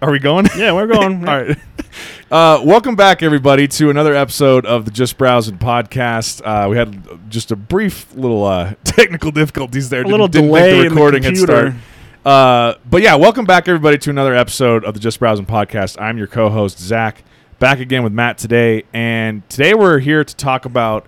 Are we going? Yeah, we're going. All right. Uh, welcome back, everybody, to another episode of the Just Browsing podcast. Uh, we had just a brief little uh, technical difficulties there. A little didn't delay in the the recording at computer. start. Uh, but yeah, welcome back, everybody, to another episode of the Just Browsing podcast. I'm your co-host Zach, back again with Matt today, and today we're here to talk about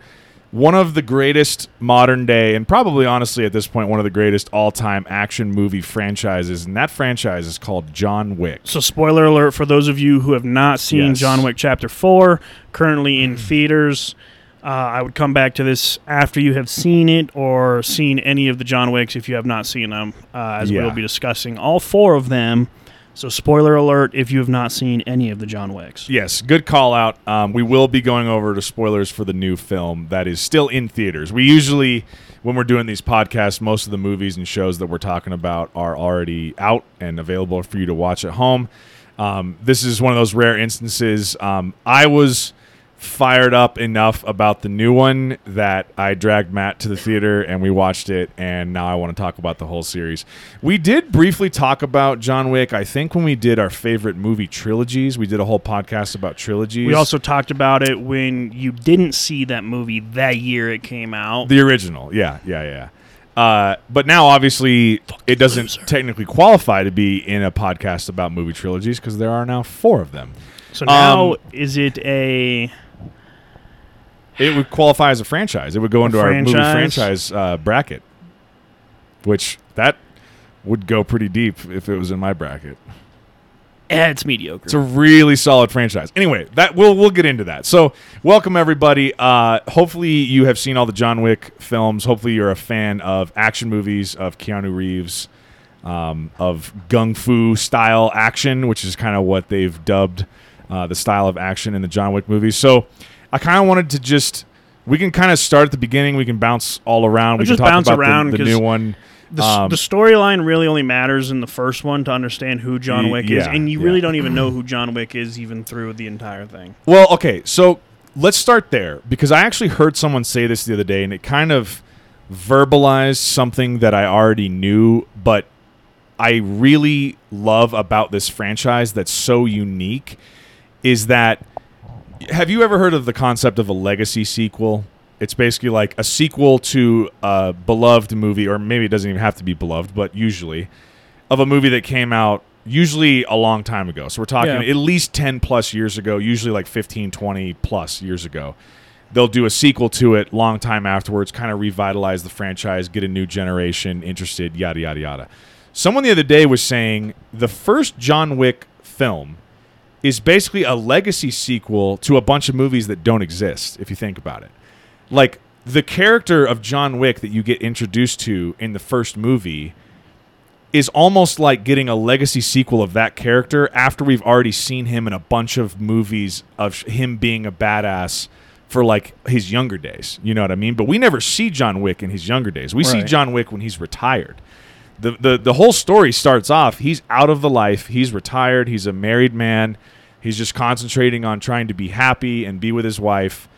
one of the greatest modern day, and probably honestly at this point, one of the greatest all-time action movie franchises, and that franchise is called John Wick. So, spoiler alert for those of you who have not seen Yes. John Wick Chapter 4, currently in theaters. Uh, I would come back to this after you have seen it or seen any of the John Wicks if you have not seen them, uh, as Yeah. we'll be discussing all four of them. So, spoiler alert if you have not seen any of the John Wicks. Yes, good call out. Um, we will be going over to spoilers for the new film that is still in theaters. We usually, when we're doing these podcasts, most of the movies and shows that we're talking about are already out and available for you to watch at home. Um, this is one of those rare instances. Um, I was fired up enough about the new one that I dragged Matt to the theater and we watched it and now I want to talk about the whole series. We did briefly talk about John Wick I think when we did our favorite movie trilogies. We did a whole podcast about trilogies. We also talked about it when you didn't see that movie that year it came out. the original. Yeah, yeah, yeah. Uh, but now obviously it doesn't loser. technically qualify to be in a podcast about movie trilogies because there are now 4 of them. so, now um, is it a. It would qualify as a franchise. It would go into our movie franchise? uh, bracket, which that would go pretty deep if it was in my bracket. Eh, it's mediocre. It's a really solid franchise. Anyway, that we'll we'll get into that. So, welcome everybody. Uh, hopefully, you have seen all the John Wick films. Hopefully, you're a fan of action movies of Keanu Reeves, um, of gun fu style action, which is kind of what they've dubbed uh, the style of action in the John Wick movies. So, I kind of wanted to just we can kind of start at the beginning. We can bounce all around. We can just talk bounce about the- around new one. The, Um, the storyline really only matters in the first one to understand who John Wick is, and you yeah. really don't even know who John Wick is even through the entire thing. Well, okay, so let's start there because I actually heard someone say this the other day, and it kind of verbalized something that I already knew, but I really love about this franchise that's so unique is that have you ever heard of the concept of a legacy sequel? It's basically like a sequel to a beloved movie, or maybe it doesn't even have to be beloved, but usually of a movie that came out usually a long time ago. So we're talking Yeah. at least 10 plus years ago, usually like 15, 20 plus years ago. They'll do a sequel to it long time afterwards, kind of revitalize the franchise, get a new generation interested, yada, yada, yada. Someone the other day was saying the first John Wick film is basically a legacy sequel to a bunch of movies that don't exist, if you think about it. Like the character of John Wick that you get introduced to in the first movie is almost like getting a legacy sequel of that character after we've already seen him in a bunch of movies of him being a badass for like his younger days. You know what I mean? But we never see John Wick in his younger days. We see John Wick when he's retired. The, the the whole story starts off he's out of the life, he's retired, he's a married man. He's just concentrating on trying to be happy and be with his wife.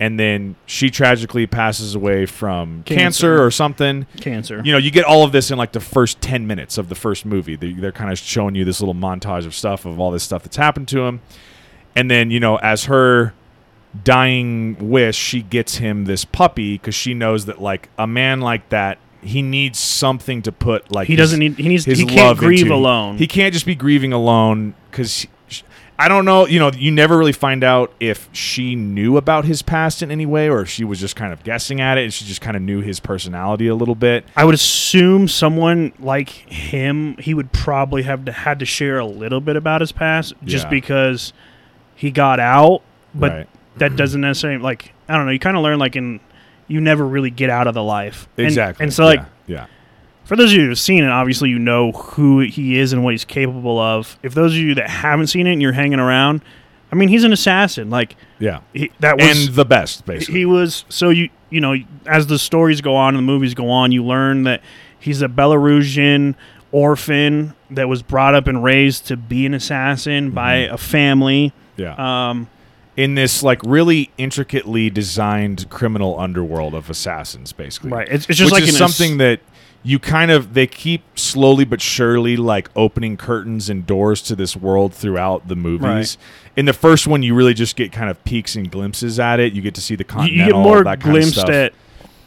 And then she tragically passes away from cancer, Cancer. or something Cancer. you know, you get all of this in like the first 10 minutes of the first movie. They, they're kind of showing you this little montage of stuff of all this stuff that's happened to him. And then, you know, as her dying wish, she gets him this puppy because she knows that, like, a man like that, he needs something to put, like, he his- doesn't need. He needs. his He love can't grieve into. alone. He can't just be grieving alone because I don't know. You know, you never really find out if she knew about his past in any way or if she was just kind of guessing at it and she just kind of knew his personality a little bit. I would assume someone like him, he would probably have to, had to share a little bit about his past, just Yeah. because he got out. But Right. that doesn't necessarily like I don't know. You kind of learn like in you never really get out of the life. And- Exactly. And, so like yeah. yeah. for those of you who've seen it, obviously you know who he is and what he's capable of. If those of you that haven't seen it and you're hanging around, I mean, he's an assassin. Like Yeah. he, that was and the best, basically. he was so you you know as the stories go on and the movies go on, you learn that he's a Belarusian orphan that was brought up and raised to be an assassin by Mm-hmm. a family. yeah. Um, in this like really intricately designed criminal underworld of assassins, basically. right. It's, it's just Which like is an ass- something that you kind of they keep slowly but surely like opening curtains and doors to this world throughout the movies. Right. In the first one, you really just get kind of peeks and glimpses at it. You get to see the continental, you get more that glimpsed at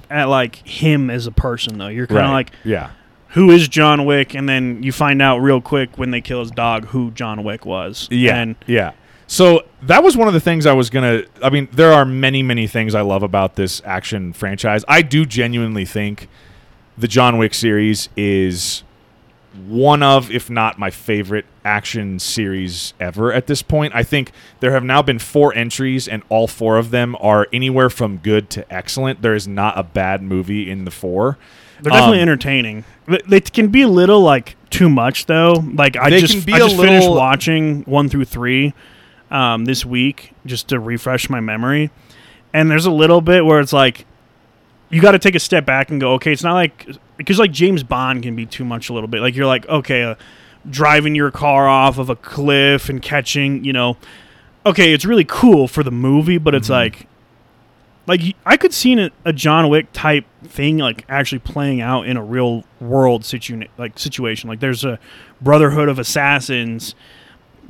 at like him as a person though. You're kind of Right. like yeah. who is John Wick, and then you find out real quick when they kill his dog who John Wick was. Yeah, and yeah. So that was one of the things I was gonna. I mean, there are many, many things I love about this action franchise. I do genuinely think the John Wick series is one of, if not my favorite action series ever at this point. I think there have now been four entries, and all four of them are anywhere from good to excellent. There is not a bad movie in the four. they're definitely Um, entertaining. They, can be a little like too much though. Like I just I just finished watching one through three um, this week just to refresh my memory, and there's a little bit where it's like you got to take a step back and go, okay, it's not like because like James Bond can be too much a little bit. Like you're like, okay, uh, driving your car off of a cliff and catching, you know, okay, it's really cool for the movie, but it's Mhm. like, like I could see a, a John Wick type thing like actually playing out in a real world situ like situation. Like there's a Brotherhood of Assassins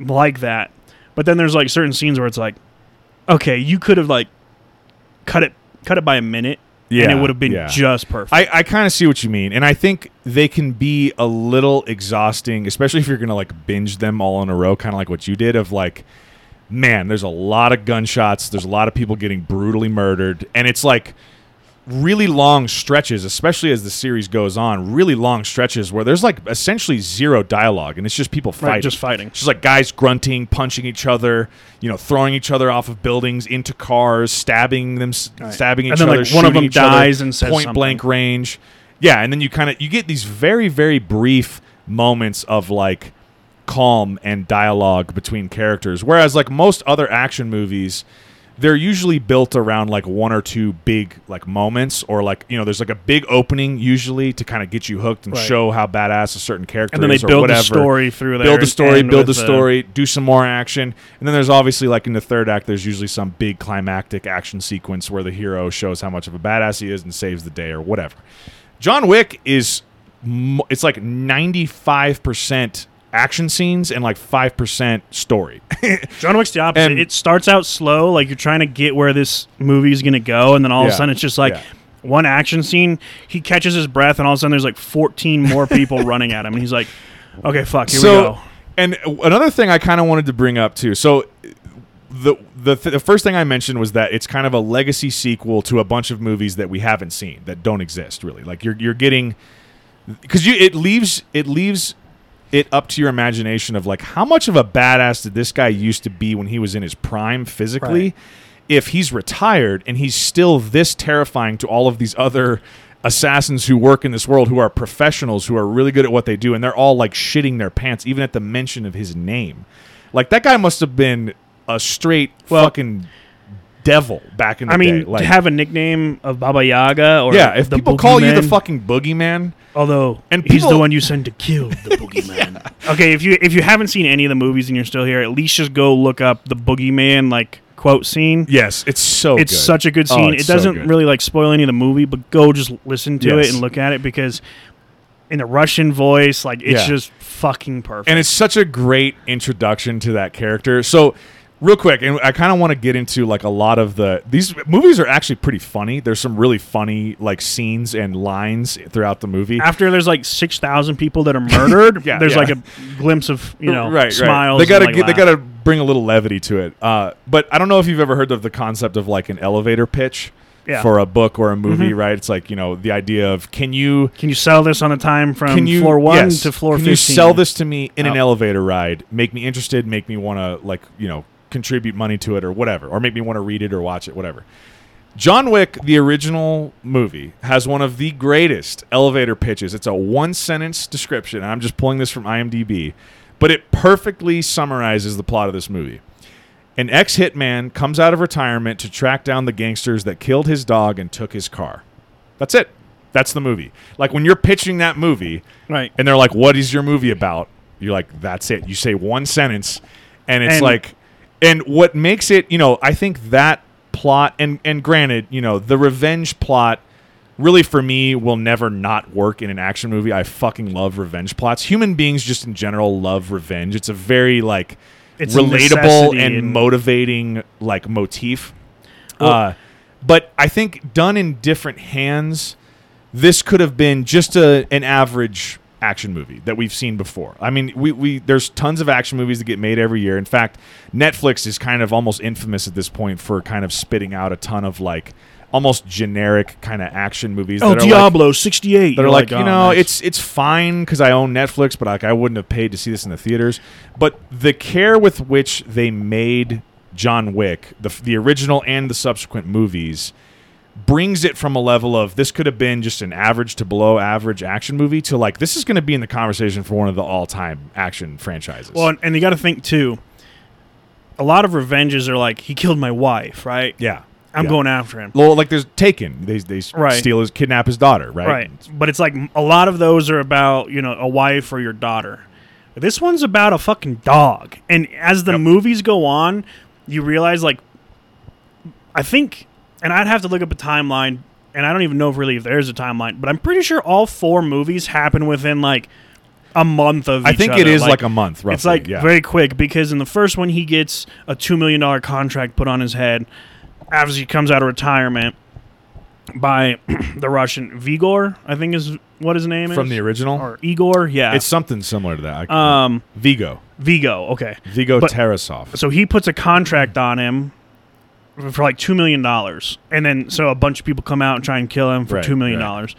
like that, but then there's like certain scenes where it's like, okay, you could have like cut it cut it by a minute Yeah, and it would have been yeah. just perfect. I, I kind of see what you mean, and I think they can be a little exhausting, especially if you're gonna like binge them all in a row, kind of like what you did. Of like, man, there's a lot of gunshots, there's a lot of people getting brutally murdered, and it's like really long stretches, especially as the series goes on. Really long stretches where there's like essentially zero dialogue, and it's just people fighting. right, just fighting. It's just like guys grunting, punching each other, you know, throwing each other off of buildings into cars, stabbing them, Right. stabbing each And then, other, like, one of them each other, dies and says point something. blank range. Yeah, and then you kind of you get these very very brief moments of like calm and dialogue between characters. Whereas like most other action movies, they're usually built around like one or two big like moments or like you know there's like a big opening usually to kind of get you hooked and Right. show how badass a certain character is. And then they is build the story through there. build the story, build the story, do some more action, and then there's obviously like in the third act, there's usually some big climactic action sequence where the hero shows how much of a badass he is and saves the day or whatever. John Wick is it's like 95% action scenes and like 5% story. John Wick's the opposite. And- it starts out slow, like you're trying to get where this movie is going to go, and then all of a sudden it's just like Yeah. one action scene. He catches his breath, and all of a sudden there's like 14 more people running at him, and he's like, "Okay, fuck, here we go." And another thing I kind of wanted to bring up too. So the the th- the first thing I mentioned was that it's kind of a legacy sequel to a bunch of movies that we haven't seen that don't exist really. Like you're you're getting because you it leaves it leaves it up to your imagination of like how much of a badass did this guy used to be when he was in his prime physically? Right. if he's retired and he's still this terrifying to all of these other assassins who work in this world who are professionals who are really good at what they do and they're all like shitting their pants even at the mention of his name. Like that guy must have been a straight Well- fucking devil back in the I mean, day like to have a nickname of Baba Yaga or yeah if people call you the fucking boogeyman although and he's the one you send to kill the boogeyman. Okay, if you if you haven't seen any of the movies and you're still here, at least just go look up the boogeyman like quote scene. yes it's so it's good. such a good Oh, scene. it's it doesn't good. really like spoil any of the movie, but go just listen to Yes. it and look at it because in the Russian voice, like it's Yeah. just fucking perfect. and it's such a great introduction to that character. So, real quick, and I kind of want to get into like a lot of the these movies are actually pretty funny. There's some really funny like scenes and lines throughout the movie. after there's like six thousand people that are murdered. Yeah, there's yeah. like a glimpse of you know right, smiles. Right. They gotta and, get, they gotta bring a little levity to it. Uh, but I don't know if you've ever heard of the concept of like an elevator pitch. Yeah. For a book or a movie, Mhm. right? It's like you know the idea of can you Can you sell this on a time from can you floor one yes. to floor can fifteen? you sell this to me in an Oh. elevator ride make me interested make me want to like you know contribute money to it or whatever or make me want to read it or watch it whatever john wick the original movie has one of the greatest elevator pitches it's a one sentence description and i'm just pulling this from imdb but it perfectly summarizes the plot of this movie an ex-hitman comes out of retirement to track down the gangsters that killed his dog and took his car that's it that's the movie like when you're pitching that movie Right. and they're like, "What is your movie about?" You're like, "That's it." You say one sentence, and it's And- like, and what makes it, you know, I think that plot, and and granted, you know, the revenge plot really for me will never not work in an action movie. I fucking love revenge plots. Human beings just in general love revenge. It's a very like It's relatable and and- motivating like motif. Well- uh, but I think done in different hands, this could have been just a an average action movie that we've seen before. I mean, we, we there's tons of action movies that get made every year. In fact, Netflix is kind of almost infamous at this point for kind of spitting out a ton of like almost generic kind of action movies Oh, that are like, Diablo sixty eight. that are like, you oh, know, it's it's fine because I own Netflix, but like I wouldn't have paid to see this in the theaters. But the care with which they made John Wick, the the original and the subsequent movies, brings it from a level of this could have been just an average to below average action movie to like this is going to be in the conversation for one of the all time action franchises. well, and, and you got to think too. A lot of revenges are like he killed my wife, right? yeah, I'm yeah. going after him. Well, like there's Taken, they they Right. steal his kidnap his daughter, right? Right. But it's like a lot of those are about, you know, a wife or your daughter. This one's about a fucking dog. And as the Yep. movies go on, you realize like I think and I'd have to look up a timeline and I don't even know if really if there's a timeline, but I'm pretty sure all four movies happen within like a month of I think other. it is like, a month, roughly. it's like yeah. very quick because in the first one he gets a two million dollar contract put on his head after he comes out of retirement by the Russian Vigor, I think is what his name is from the original. or Igor, yeah. It's something similar to that. Um Vigo. Vigo, okay. Vigo But- Tarasov. So he puts a contract on him for like two million dollars, and then so a bunch of people come out and try and kill him for Right, two million dollars.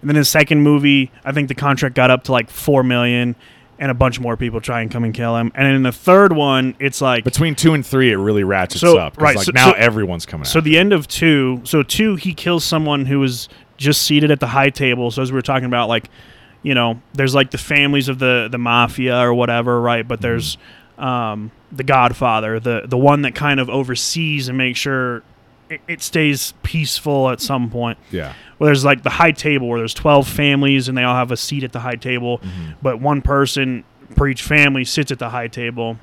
And then his second movie, I think the contract got up to like four million, and a bunch more people try and come and kill him. And in the third one, it's like Between two and three, it really ratchets So, up. right, Like so- now so- everyone's coming So the end of two, so two, he kills someone who was just seated at the high table. So as we were talking about, like, you know, there's like the families of the the mafia or whatever, right? But there's um, the Godfather, the the one that kind of oversees and makes sure it, it stays peaceful at some point. yeah. Well, there's like the high table where there's 12 families and they all have a seat at the high table, but one person per each family sits at the high table.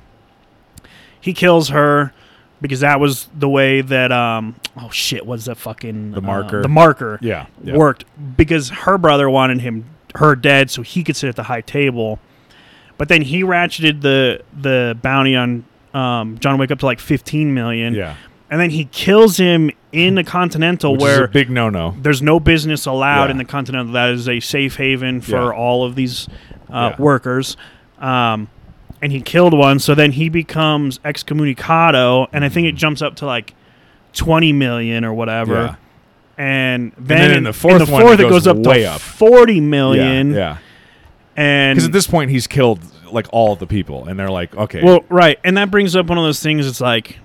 He kills her because that was the way that um oh shit was that fucking The uh, marker. the marker Yeah. yeah. worked because her brother wanted him her dead so he could sit at the high table but then he ratcheted the the bounty on um, John Wick up to like 15 million Yeah. and then he kills him in the Continental Which where a big no no. there's no business allowed Yeah. in the Continental. That is a safe haven for Yeah. all of these uh, Yeah. workers. Um, and he killed one, so then he becomes excommunicado, and I think it jumps up to like twenty million or whatever. Yeah. And then, then in the fourth in the one, fourth it it goes goes up way to up. forty million. Yeah. And Because at this point, he's killed like all the people, and they're like, okay. Well, right, and that brings up one of those things. It's like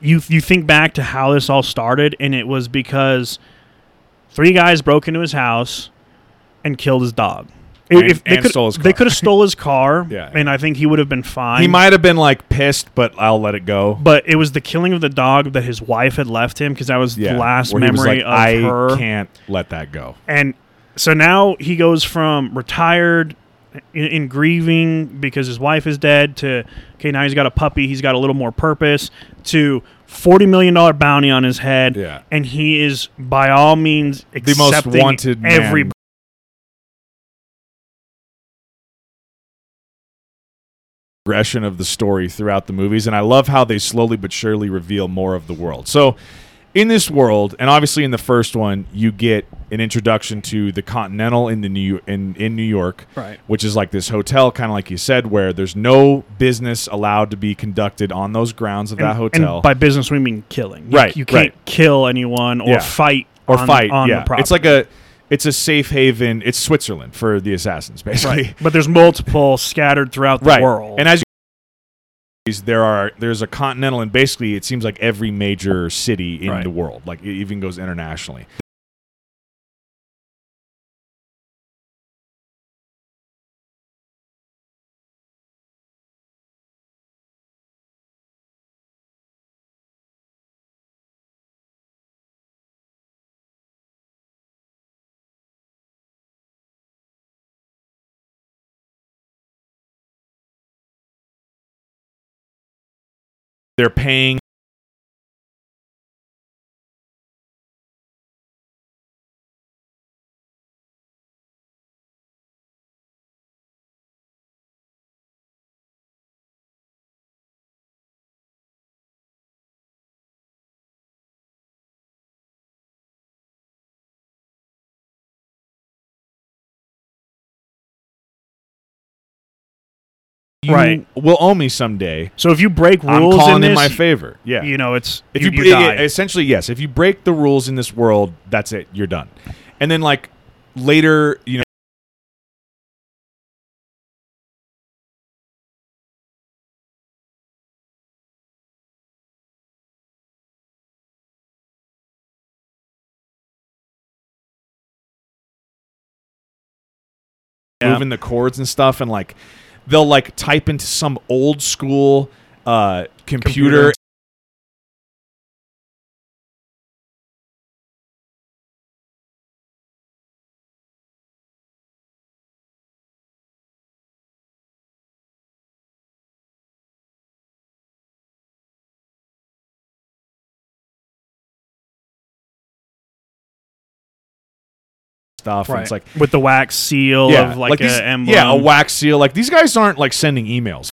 you you think back to how this all started, and it was because three guys broke into his house and killed his dog. And- if they could, stole his they could have stole his car, Yeah. and I think he would have been fine. he might have been like pissed, but I'll let it go. but it was the killing of the dog that his wife had left him because that was Yeah. the last Where he was memory like, of I her. can't let that go. And so now he goes from retired in, in grieving because his wife is dead to okay, now he's got a puppy, he's got a little more purpose to forty million dollar bounty on his head, Yeah. and he is by all means The most wanted man. every progression of the story throughout the movies, and I love how they slowly but surely reveal more of the world. So, in this world, and obviously in the first one, you get an introduction to the Continental in the New in in New York, Right. Which is like this hotel, kind of like you said, where there's no business allowed to be conducted on those grounds of that hotel. and by business we mean killing. You- Right, You can't right. kill anyone or Yeah. fight or on, fight, on yeah. the property. it's like a it's a safe haven. It's Switzerland for the assassins, basically. right. But there's multiple scattered throughout the right. world. And as there are there's a continental and basically it seems like every major city in Right. the world. Like it even goes internationally. They're paying you Right. will owe me someday. So if you break rules, I'm calling in in my favor. Yeah. you know it's if you, you, you die. essentially yes. If you break the rules in this world, that's it. You're done. And then like later, you know. Yeah. moving the chords and stuff and like they'll like type into some old school uh computer, Computer. Stuff and right. it's like with the wax seal yeah of like, these- a emblem. yeah a wax seal like these guys aren't like sending emails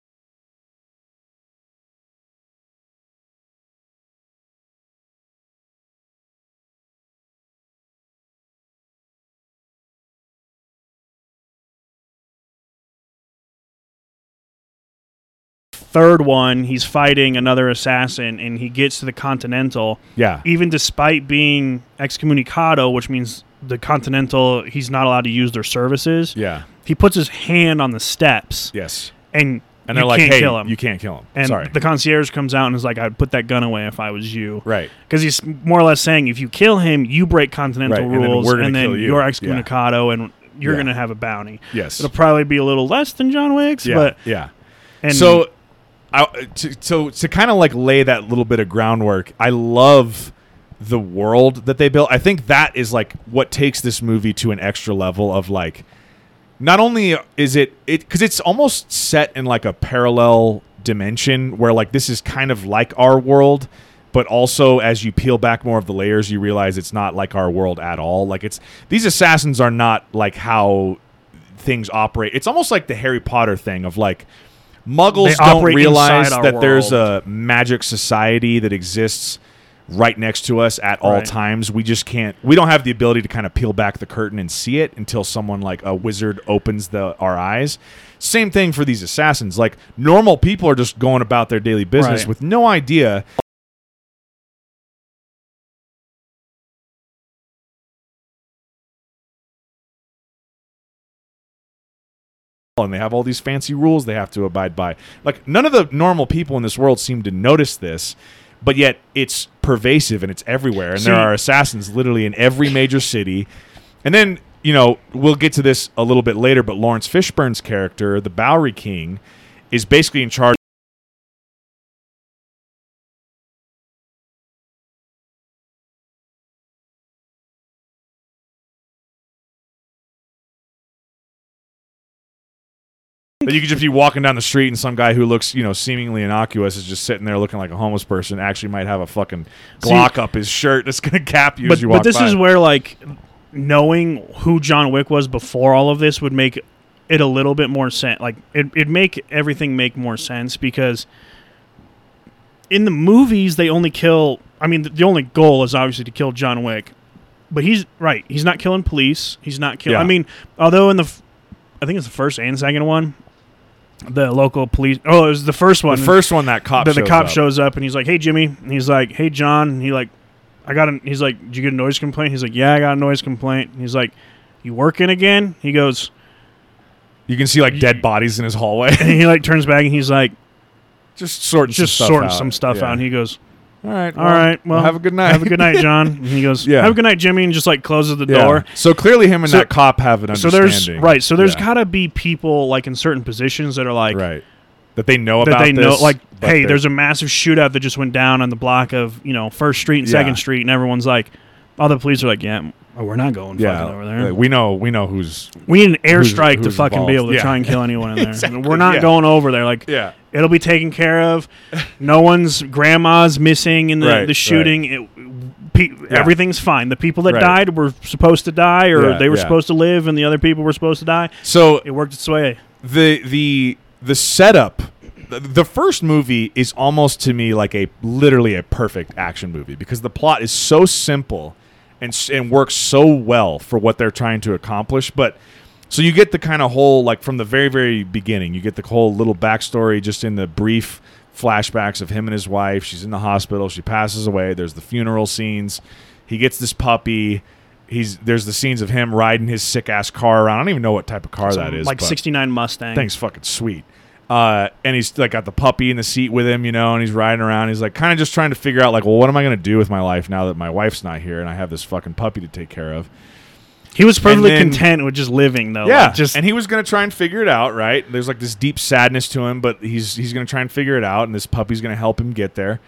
Third one, he's fighting another assassin, and he gets to the Continental. yeah Even despite being excommunicado, which means the Continental, he's not allowed to use their services. yeah He puts his hand on the steps, yes and and they're like can't hey kill him. you can't kill him and sorry the concierge comes out and is like, "I'd put that gun away if I was you." right because he's more or less saying if you kill him, you break continental Right, and then rules, and then you. you're Yeah. excommunicado, and you're Yeah. gonna have a bounty. yes It'll probably be a little less than John Wick's, yeah but yeah and so To, so to kind of like lay that little bit of groundwork i love the world that they built. I think that is like what takes this movie to an extra level of like not only is it it because it's almost set in like a parallel dimension where like this is kind of like our world but also as you peel back more of the layers you realize it's not like our world at all. Like it's these assassins are not like how things operate. It's almost like the harry potter thing of like muggles don't realize that there's a magic society that exists right next to us at all Right. times. We just can't. We don't have the ability to kind of peel back the curtain and see it until someone like a wizard opens the our eyes. Same thing for these assassins. Like normal people are just going about their daily business Right. with no idea. And they have all these fancy rules they have to abide by. Like none of the normal people in this world seem to notice this, but yet it's pervasive and it's everywhere. And there are assassins literally in every major city. And then, you know, we'll get to this a little bit later, but Laurence Fishburne's character, the Bowery King, is basically in charge. That you could just be walking down the street and some guy who looks, you know, seemingly innocuous is just sitting there looking like a homeless person. Actually, might have a fucking See- Glock up his shirt that's gonna cap you but, as you but this by. is where like knowing who John Wick was before all of this would make it a little bit more sense. Like it, it'd make everything make more sense because in the movies they only kill. I mean, the, the only goal is obviously to kill John Wick, but he's right. He's not killing police. He's not killing. Yeah. I mean, although in the, f- I think it's the first and second one, the local police. Oh, it was the first one. the first one that cop the, the cop up. shows up and he's like, "Hey, Jimmy." And he's like, "Hey, John." And he like, I got a. He's like, "Did you get a noise complaint?" He's like, "Yeah, I got a noise complaint." And he's like, "You working again?" He goes, You can see like dead bodies in his hallway. and he like turns back and he's like, just sorting just some stuff sorting out. some stuff Yeah. out. And he goes, all right, "All right, well, have a good night. Have a good night, John." And he goes, Yeah. "Have a good night, Jimmy," and just like closes the Yeah. door. So clearly, him and So- that cop have an So understanding. there's right. So there's Yeah. gotta be people like in certain positions that are like right that they know that about they know this, like but hey they're- there's a massive shootout that just went down on the block of you know first street and Yeah. second street and everyone's like all the police are like yeah oh, we're not going yeah. fucking over there. Like, we know we know who's we need an who's- airstrike to who's fucking be able to Yeah. try and kill anyone in there. Exactly, we're not yeah. going over there. Like yeah. it'll be taken care of. No one's grandma's missing in the, Right, the shooting. It, pe- everything's fine. The people that Right. died were supposed to die or they were supposed to live and the other people were supposed to die. So it worked its way. the the the setup the first movie is almost to me like a literally a perfect action movie because the plot is so simple and and works so well for what they're trying to accomplish but So you get the kind of whole like from the very very beginning. You get the whole little backstory just in the brief flashbacks of him and his wife. She's in the hospital. She passes away. There's the funeral scenes. He gets this puppy. He's there's the scenes of him riding his sick ass car around. I don't even know what type of car Some, that is. like '69 Mustang. thing's fucking sweet. Uh, and he's like got the puppy in the seat with him, you know, and he's riding around. He's like kind of just trying to figure out like, well, what am I gonna do with my life now that my wife's not here and I have this fucking puppy to take care of? He was perfectly then- content with just living though. yeah, like, just and he was gonna try and figure it out, right? There's like this deep sadness to him, but he's he's gonna try and figure it out, and this puppy's gonna help him get there.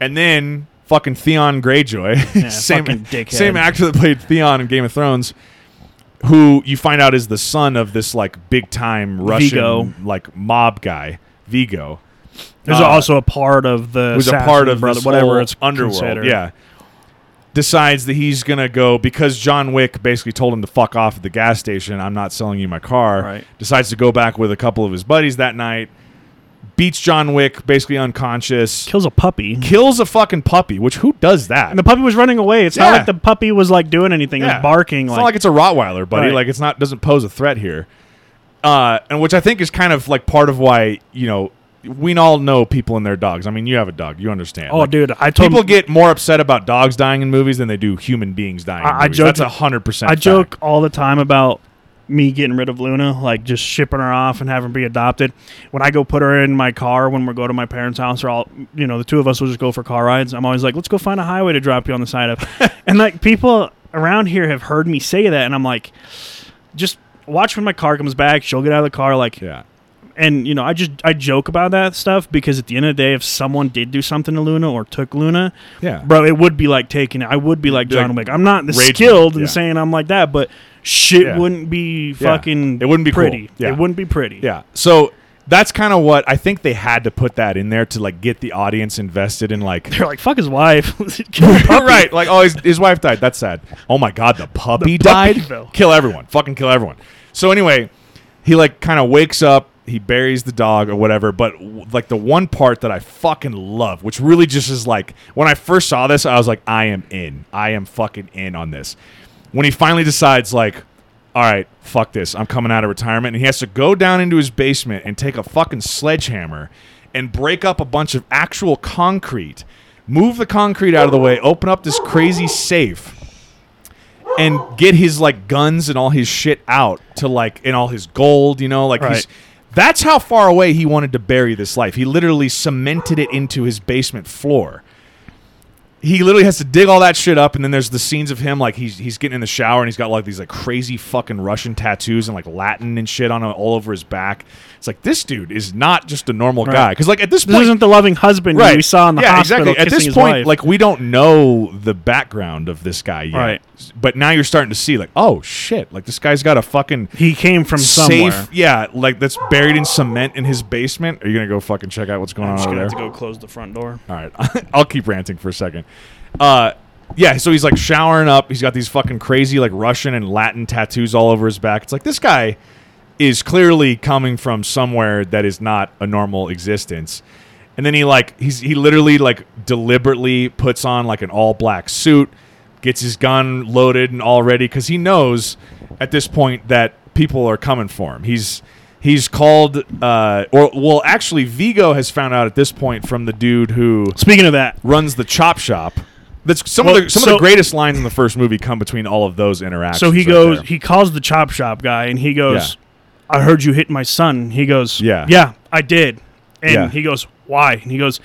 And then fucking Theon Greyjoy, Yeah, same same actor that played Theon in Game of Thrones, who you find out is the son of this like big time Russian Vigo. like mob guy, Vigo. there's Uh, also a part of the who's a part of brother, whatever it's underworld. considered. Yeah, decides that he's gonna go because John Wick basically told him to fuck off at the gas station. I'm not selling you my car. Right. Decides to go back with a couple of his buddies that night. Beats John Wick basically unconscious. kills a puppy. Kills a fucking puppy. Which who does that? And the puppy was running away. It's not Yeah. like the puppy was like doing anything. It was barking. It's like, not like it's a Rottweiler, buddy. Right. Like it's not doesn't pose a threat here. Uh, and which I think is kind of like part of why you know we all know people and their dogs. I mean, you have a dog, you understand. oh, Like, dude, I told People him, get more upset about dogs dying in movies than they do human beings dying. in I- I movies. joke- That's a hundred percent. I joke all the time about me getting rid of Luna, like just shipping her off and having her be adopted. When I go put her in my car when we go to my parents' house, or all you know, the two of us will just go for car rides. I'm always like, let's go find a highway to drop you on the side of. and like people around here have heard me say that, and I'm like, just watch when my car comes back. She'll get out of the car, like, Yeah, and you know, I just I joke about that stuff because at the end of the day, if someone did do something to Luna or took Luna, yeah. bro, it would be like taking it. I would be like John like Wick. I'm not skilled mode, in saying I'm like that, but shit Yeah. wouldn't be fucking. It wouldn't be cool. pretty. Yeah. It wouldn't be pretty. Yeah. So that's kind of what I think they had to put that in there to like get the audience invested in like They're like, fuck his wife. Right. Like, oh, his, his wife died. That's sad. Oh my god, the puppy, puppy died. fell. Kill everyone. Fucking kill everyone. So anyway, he like kind of wakes up. He buries the dog or whatever. But like the one part that I fucking love, which really just is like when I first saw this, I was like, I am in. I am fucking in on this. When he finally decides, like, all right, fuck this. I'm coming out of retirement. And he has to go down into his basement and take a fucking sledgehammer and break up a bunch of actual concrete, move the concrete out of the way, open up this crazy safe, and get his like guns and all his shit out to like and all his gold, you know, like he's that's how far away he wanted to bury this life. He literally cemented it into his basement floor he literally has to dig all that shit up, and then there's the scenes of him like he's he's getting in the shower and he's got like these like crazy fucking Russian tattoos and like Latin and shit on all over his back. It's like this dude is not just a normal Right. guy because like at this This point, isn't the loving husband right? we saw in the yeah, hospital exactly. At this point, wife. like we don't know the background of this guy yet, Right. But now you're starting to see like, oh shit, like this guy's got a fucking he came from somewhere. safe, yeah, like that's buried in cement in his basement. Are you gonna go fucking check out what's going I'm on just over gonna there? have to go close the front door. All right, I'll keep ranting for a second. Uh, yeah, so he's like showering up. He's got these fucking crazy like Russian and Latin tattoos all over his back. It's like this guy is clearly coming from somewhere that is not a normal existence. And then he like he's he literally like deliberately puts on like an all black suit, gets his gun loaded and all ready because he knows at this point that people are coming for him. He's he's called uh, or well actually Vigo has found out at this point from the dude who Speaking of that, runs the chop shop. That's some Well, of the some of so- the greatest lines in the first movie come between all of those interactions. so he right goes, there. he calls the chop shop guy, and he goes, "I heard you hit my son." He goes, Yeah. yeah, I did." And Yeah. he goes, "Why?" And he goes,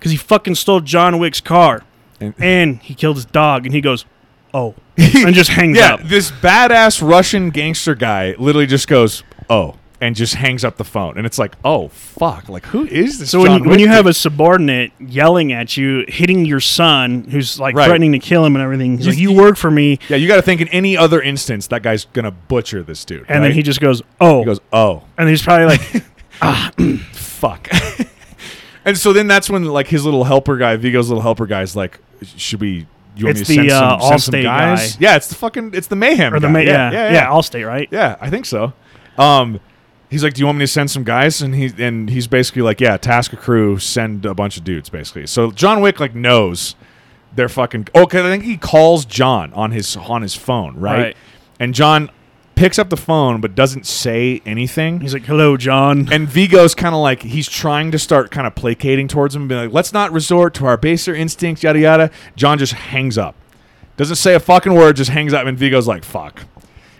"Cause he fucking stole John Wick's car, And- and he killed his dog." And he goes, "Oh," and just hangs yeah, up. this badass Russian gangster guy literally just goes, "Oh," and just hangs up the phone, and it's like, "Oh fuck!" Like, who is this? So when, John you- when you Wick have a subordinate yelling at you, hitting your son, who's like Right. threatening to kill him and everything, he's You- like, "You work for me," yeah, you got to think in any other instance that guy's gonna butcher this dude, and then right? he just goes, "Oh," he goes, "Oh." and he's probably like, Ah fuck. and so then that's when like his little helper guy, Vigo's little helper guy, is like, should we? You want It's me to the, send uh, some, send some Allstate guys? guy. Yeah, it's the fucking it's the mayhem or the guy. ma- yeah, yeah, yeah, Allstate, right? Yeah, I think so. Um, he's like, "Do you want me to send some guys?" And he and he's basically like, "Yeah, task a crew, send a bunch of dudes." Basically, so John Wick like knows they're fucking. Oh, okay, I think he calls John on his on his phone, right? Right. And John picks up the phone but doesn't say anything. He's like, "Hello, John." And Vigo's kind of like he's trying to start kind of placating towards him, and be like, "Let's not resort to our baser instincts, yada yada." John just hangs up, doesn't say a fucking word, just hangs up, and Vigo's like, "Fuck,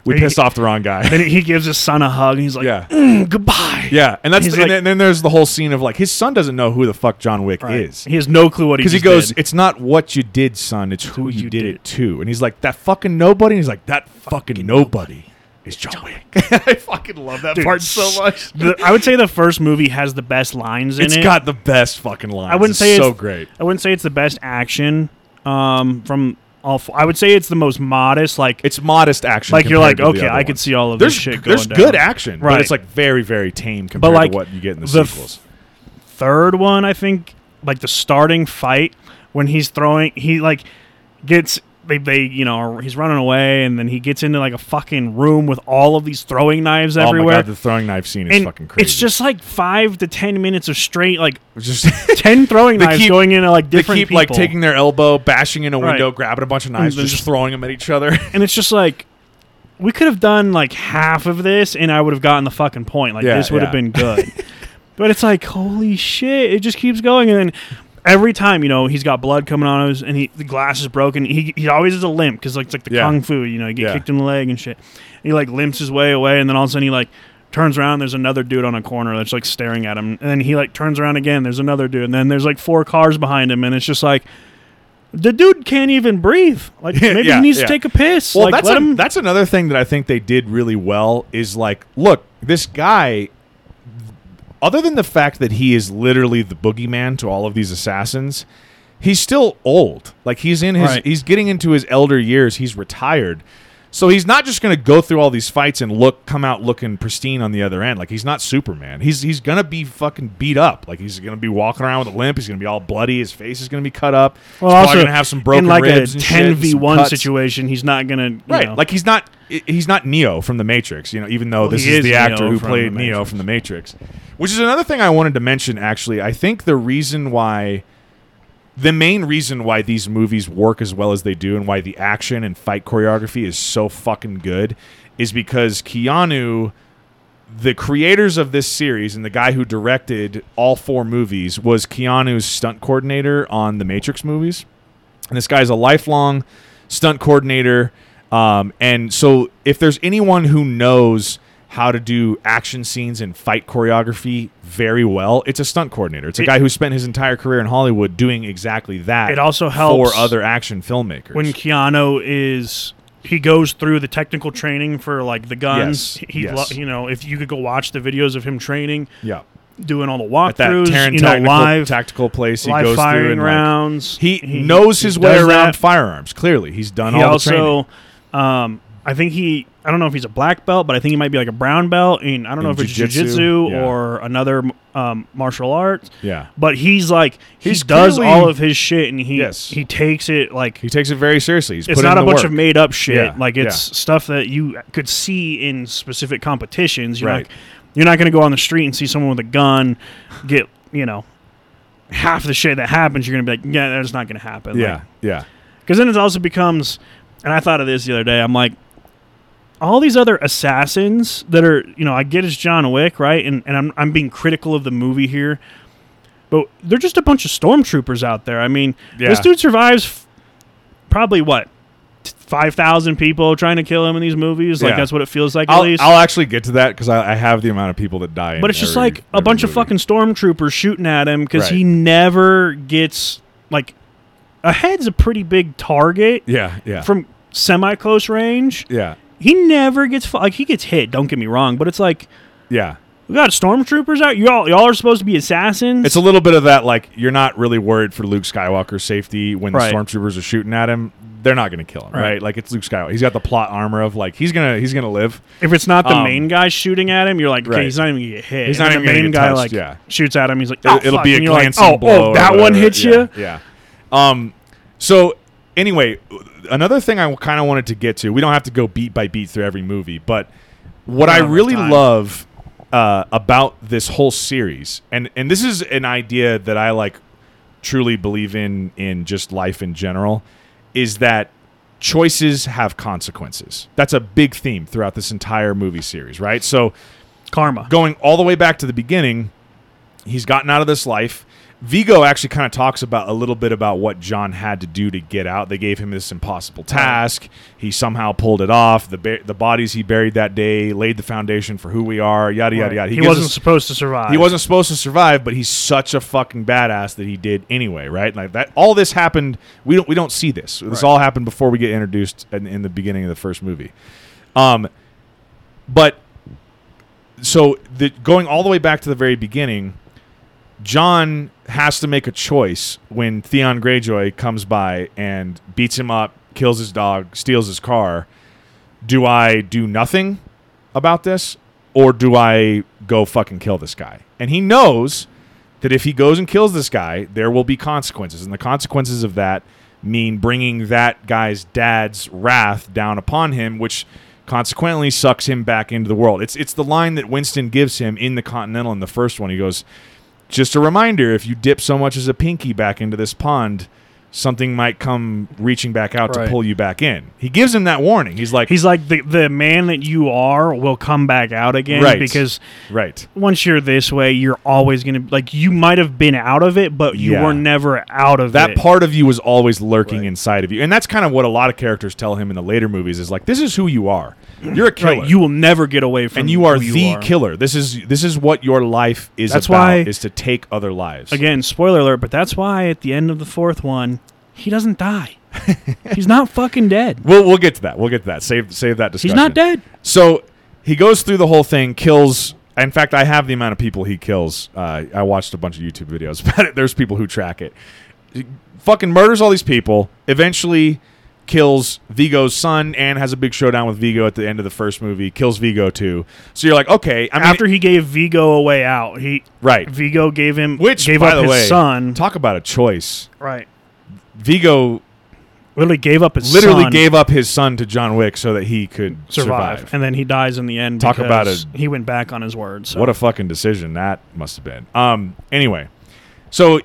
we He- pissed off the wrong guy." then he gives his son a hug, and he's like, yeah, "Mm, "Goodbye." yeah, and that's the, like- and then there's the whole scene of like his son doesn't know who the fuck John Wick Right. is. He has no clue what he Because he goes, did. it's not what you did, son. It's who, you, did, it to. And he's like, that fucking nobody. And he's like, that fucking, nobody, is John Wick. I fucking love that Dude, part so much. The- I would say the first movie has the best lines in It's it. It's got the best fucking lines. I wouldn't It's say so it's great. I wouldn't say it's the best action um, from I would say it's the most modest. Like, It's modest action. like you're like, compared to the okay, I could see all of There's this shit going there's down. good action, but Right. it's like very very tame compared like, to what you get in the, the sequels. Third one, I think, like the starting fight when he's throwing, he like gets. They, they, you know, he's running away, and then he gets into like a fucking room with all of these throwing knives oh everywhere. my god, the throwing knife scene is and fucking crazy. it's just like five to ten minutes of straight, like just ten throwing knives keep- going into like they different keep people. like taking their elbow, bashing in a Right. window, grabbing a bunch of knives, just, just- throwing them at each other. and it's just like we could have done like half of this and i would have gotten the fucking point like Yeah, this would have been good but it's like holy shit it just keeps going and then every time you know he's got blood coming on his and he the glass is broken he, he always has a limp because like it's like the Yeah. kung fu you know you get Yeah. kicked in the leg and shit and he like limps his way away and then all of a sudden he like turns around there's another dude on a corner that's like staring at him and then he like turns around again there's another dude and then there's like four cars behind him and it's just like the dude can't even breathe. Like maybe Yeah, he needs yeah. to take a piss. Well, like that's a- that's another thing that I think they did really well is like, look, this guy. Other than the fact that he is literally the boogeyman to all of these assassins, he's still old. Like he's in his, Right. he's getting into his elder years. He's retired, so he's not just going to go through all these fights and look, come out looking pristine on the other end. Like he's not Superman. He's he's going to be fucking beat up. Like he's going to be walking around with a limp. He's going to be all bloody. His face is going to be cut up. well, he's also going to have some broken in like ribs a ten v one situation. He's not gonna Right, know- like he's not he's not Neo from the Matrix, you know, even though Well, this is, is the actor Neo who from played Neo from the Matrix. Which is another thing I wanted to mention actually. I think the reason why the main reason why these movies work as well as they do and why the action and fight choreography is so fucking good is because Keanu the creators of this series and the guy who directed all four movies was Keanu's stunt coordinator on the Matrix movies. And this guy's a lifelong stunt coordinator. Um, and so, if there's anyone who knows how to do action scenes and fight choreography very well, it's a stunt coordinator. It's a It- guy who spent his entire career in Hollywood doing exactly that. It also helps for other action filmmakers. when Keanu is he goes through the technical training for like the guns. Yes, He, yes. you know, if you could go watch the videos of him training, yeah, doing all the walkthroughs, you know, live tactical place, he live goes through firing and like, rounds. he, knows his way around that. firearms. Clearly, he's done He all the training. also, um, I think he. I don't know if he's a black belt, but I think he might be like a brown belt. In I don't In know if it's jiu-jitsu, jujitsu yeah. or another um, martial arts. Yeah, But he's like he does clearly- all of his shit, and he Yes. he takes it like he takes it very seriously. He's it's put not in a the bunch work. of made up shit. Yeah, Like it's stuff that you could see in specific competitions. You're Right. not you're not going to go on the street and see someone with a gun get you know half the shit that happens. You're going to be like, yeah, that's not going to happen. Yeah, yeah, because then it also becomes. And I thought of this the other day. I'm like. All these other assassins that are, you know, I get it's John Wick, right? And and I'm I'm being critical of the movie here, but they're just a bunch of stormtroopers out there. I mean, yeah. this dude survives f- probably what five thousand people trying to kill him in these movies. Like Yeah. that's what it feels like I'll, least. I'll actually get to that because I, I have the amount of people that die. but it's just every- like a bunch of fucking stormtroopers shooting at him because Right. he never gets like a head's a pretty big target Yeah, yeah, from semi close range. yeah, He never gets fu- like he gets hit. Don't get me wrong, but it's like yeah. we got stormtroopers out. Y'all y'all are supposed to be assassins. It's a little bit of that. Like you're not really worried for Luke Skywalker's safety when Right. the stormtroopers are shooting at him. They're not going to kill him, right. Right. Like it's Luke Skywalker. He's got the plot armor of like he's gonna he's gonna live. If it's not the Um, main guy shooting at him, you're like, okay, right. he's not even gonna get hit. He's not even the main get guy touched, like yeah. shoots at him. He's like, It'll, oh, it'll fuck. be a you're like, oh, blow. oh, that one hits yeah, you. Yeah. Um. So anyway, another thing I kind of wanted to get to. We don't have to go beat by beat through every movie, but what I really time. love uh, about this whole series, and and this is an idea that I like truly believe in in just life in general, is that choices have consequences. That's a big theme throughout this entire movie series, right? So Karma. going all the way back to the beginning, he's gotten out of this life. Viggo actually kind of talks about a little bit about what John had to do to get out. They gave him this impossible task. He somehow pulled it off. The ba- the bodies he buried that day laid the foundation for who we are. Yada yada Right. yada. He, gives wasn't us- supposed to survive. he wasn't supposed to survive, but he's such a fucking badass that he did anyway, right? Like that. All this happened. We don't. We don't see this. This Right. all happened before we get introduced in, in the beginning of the first movie. Um, but so the going all the way back to the very beginning, John has to make a choice when Theon Greyjoy comes by and beats him up, kills his dog, steals his car. Do I do nothing about this or do I go fucking kill this guy? And he knows that if he goes and kills this guy, there will be consequences. And the consequences of that mean bringing that guy's dad's wrath down upon him, which consequently sucks him back into the world. It's it's the line that Winston gives him in the Continental in the first one. He goes, "Just a reminder: if you dip so much as a pinky back into this pond, something might come reaching back out to pull you back in." He gives him that warning. He's like, He's like the the man that you are will come back out again Right. because "Right, once you're this way, you're always gonna like you might have been out of it, but you Yeah. were never out of that it. That part of you was always lurking Right. inside of you." And that's kind of what a lot of characters tell him in the later movies is like, "This is who you are. You're a killer." Right, you will never get away from and you are the are. killer. This is this is what your life is That's about why- is to take other lives. Again, spoiler alert, but that's why at the end of the fourth one, he doesn't die. He's not fucking dead. We'll we'll get to that. We'll get to that. Save save that discussion. He's not dead. So he goes through the whole thing, kills. In fact, I have the amount of people he kills. Uh, I watched a bunch of YouTube videos about it. There's people who track it. He fucking murders all these people. Eventually, kills Viggo's son and has a big showdown with Viggo at the end of the first movie. Kills Viggo too. So you're like, okay. I mean, After he gave Viggo a way out, he right. Viggo gave him Which, gave by up the his way, son. talk about a choice. right. Viggo Literally gave up his literally son, gave up his son to John Wick so that he could survive, survive. and then he dies in the end. Talk about it. He went back on his word. So. What a fucking decision that must have been. Um. Anyway, so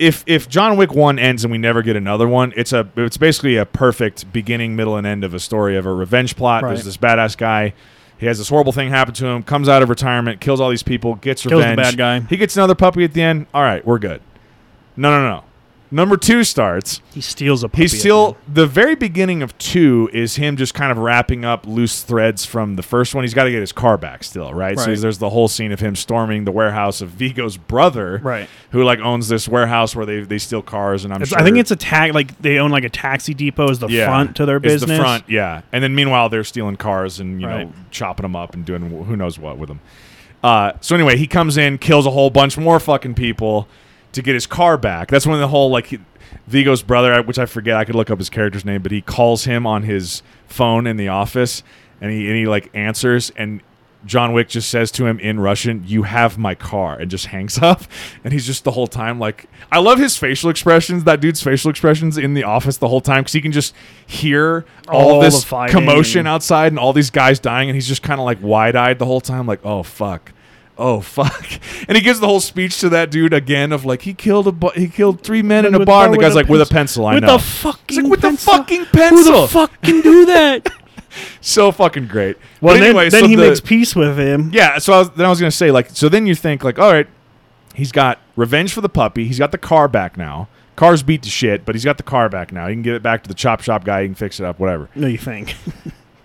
if if John Wick one ends and we never get another one, it's a it's basically a perfect beginning, middle, and end of a story of a revenge plot. Right. There's this badass guy. He has this horrible thing happen to him. Comes out of retirement, kills all these people, gets Kills revenge. bad guy. He gets another puppy at the end. All right, we're good. No, no, no. Number two starts. he steals a. At still the very beginning of two is him just kind of wrapping up loose threads from the first one. He's got to get his car back still, right? So Right. there's the whole scene of him storming the warehouse of Viggo's brother, right. who like owns this warehouse where they they steal cars, and I'm It's- sure I think it's a tag like they own like a taxi depot as the front to their it's business. the front, yeah. And then meanwhile they're stealing cars and you know chopping them up and doing wh- who knows what with them. Uh, so anyway, he comes in, kills a whole bunch more fucking people to get his car back. That's when the whole like he- Viggo's brother, which I forget, I could look up his character's name, but he calls him on his phone in the office, and he and he like answers, and John Wick just says to him in Russian, "You have my car," and just hangs up. And he's just the whole time like, I love his facial expressions. That dude's facial expressions in the office the whole time because he can just hear all, All this commotion outside and all these guys dying, and he's just kind of like wide eyed the whole time, like, "Oh fuck." Oh fuck! And he gives the whole speech to that dude again of like he killed a bu- he killed three men in a bar, and the guy's like with a pencil. pencil. I with know. the fucking He's like with the pencil. fucking Who the fuck can do that? so fucking great. well, But then, anyway, then so he the- makes peace with him. yeah, so I was, then I was gonna say like so then you think like all right, he's got revenge for the puppy. He's got the car back now. Car's beat to shit, but he's got the car back now. He can give it back to the chop shop guy. He can fix it up, whatever. No, you think?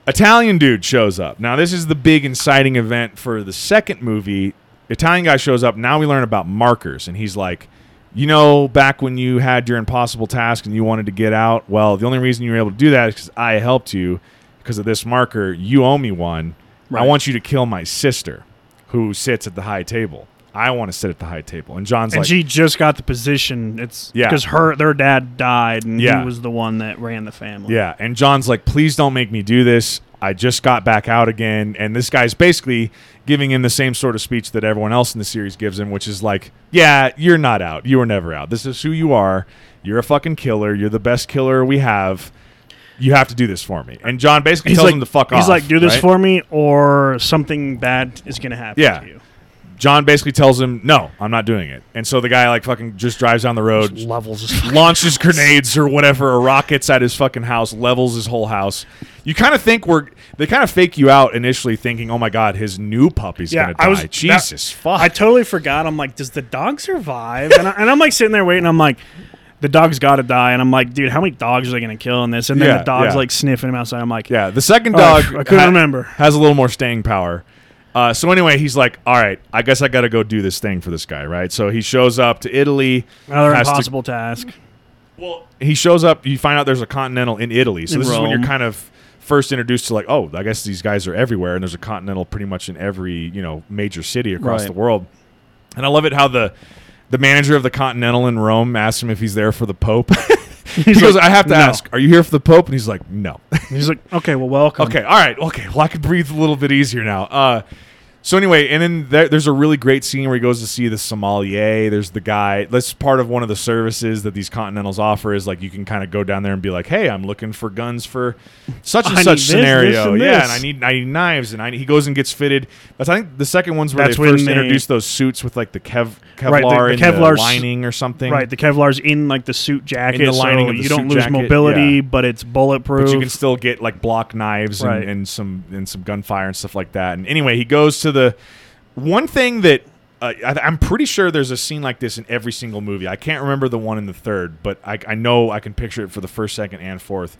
Italian dude shows up. Now this is the big inciting event for the second movie. Italian guy shows up. Now we learn about markers, and he's like, you know, back when you had your impossible task and you wanted to get out, well, the only reason you were able to do that is because I helped you because of this marker. You owe me one. I want you to kill my sister, who sits at the high table. I want to sit at the high table. And John's and like, she just got the position. It's Yeah. because her their dad died, and Yeah. he was the one that ran the family. Yeah, and John's like, please don't make me do this. I just got back out again. And this guy's basically giving him the same sort of speech that everyone else in the series gives him, which is like, yeah, you're not out. You were never out. This is who you are. You're a fucking killer. You're the best killer we have. You have to do this for me. And John basically He's tells like, him to fuck off. He's like, do this right? for me, or something bad is going to happen Yeah. to you. John basically tells him, "No, I'm not doing it." And so the guy like fucking just drives down the road, Just levels. his- launches grenades or whatever or rockets at his fucking house, levels his whole house. You kind of think we're they kind of fake you out initially, thinking, "Oh my god, his new puppy's Yeah, gonna die." I was- that- Jesus fuck. I totally forgot. I'm like, does the dog survive? And, I, and I'm like sitting there waiting. I'm like, the dog's got to die. And I'm like, dude, how many dogs are they gonna kill in this? And then Yeah, the dog's yeah. like sniffing him outside. I'm like, yeah, the second Oh, I dog f- I couldn't remember. has a little more staying power. Uh, so anyway, he's like, "All right, I guess I got to go do this thing for this guy, right?" So he shows up to Italy. another has to- impossible task. Well, he shows up. You find out there's a continental in Italy. So In this is when you're kind of first introduced to like, oh, I guess these guys are everywhere, and there's a continental pretty much in every you know major city across Right. the world. And I love it how the the manager of the Continental in Rome asks him if he's there for the Pope. he He's goes, like, "I have to "No." ask, are you here for the Pope?" And he's like, "No." He's like, okay, well, welcome. Okay, all right, okay. Well, I can breathe a little bit easier now. Uh, so anyway, and then there, there's a really great scene where he goes to see the sommelier. There's the guy. That's part of one of the services that these Continentals offer. Is like you can kind of go down there and be like, "Hey, I'm looking for guns for such and I such need this, scenario." this, and yeah, this. and I need I need knives, and I he goes and gets fitted. That's I think the second one's where That's they first they- introduced those suits with like the Kev Kevlar Right, the- the in Kevlar's- the lining or something. Right, the Kevlar's in like the suit jacket, the lining so you don't lose jacket, mobility, yeah. but it's bulletproof. but you can still get like block knives Right. and, and some and some gunfire and stuff like that. And anyway, he goes to the one thing that uh, I, I'm pretty sure there's a scene like this in every single movie. I can't remember the one in the third, but I, I know I can picture it for the first, second, and fourth.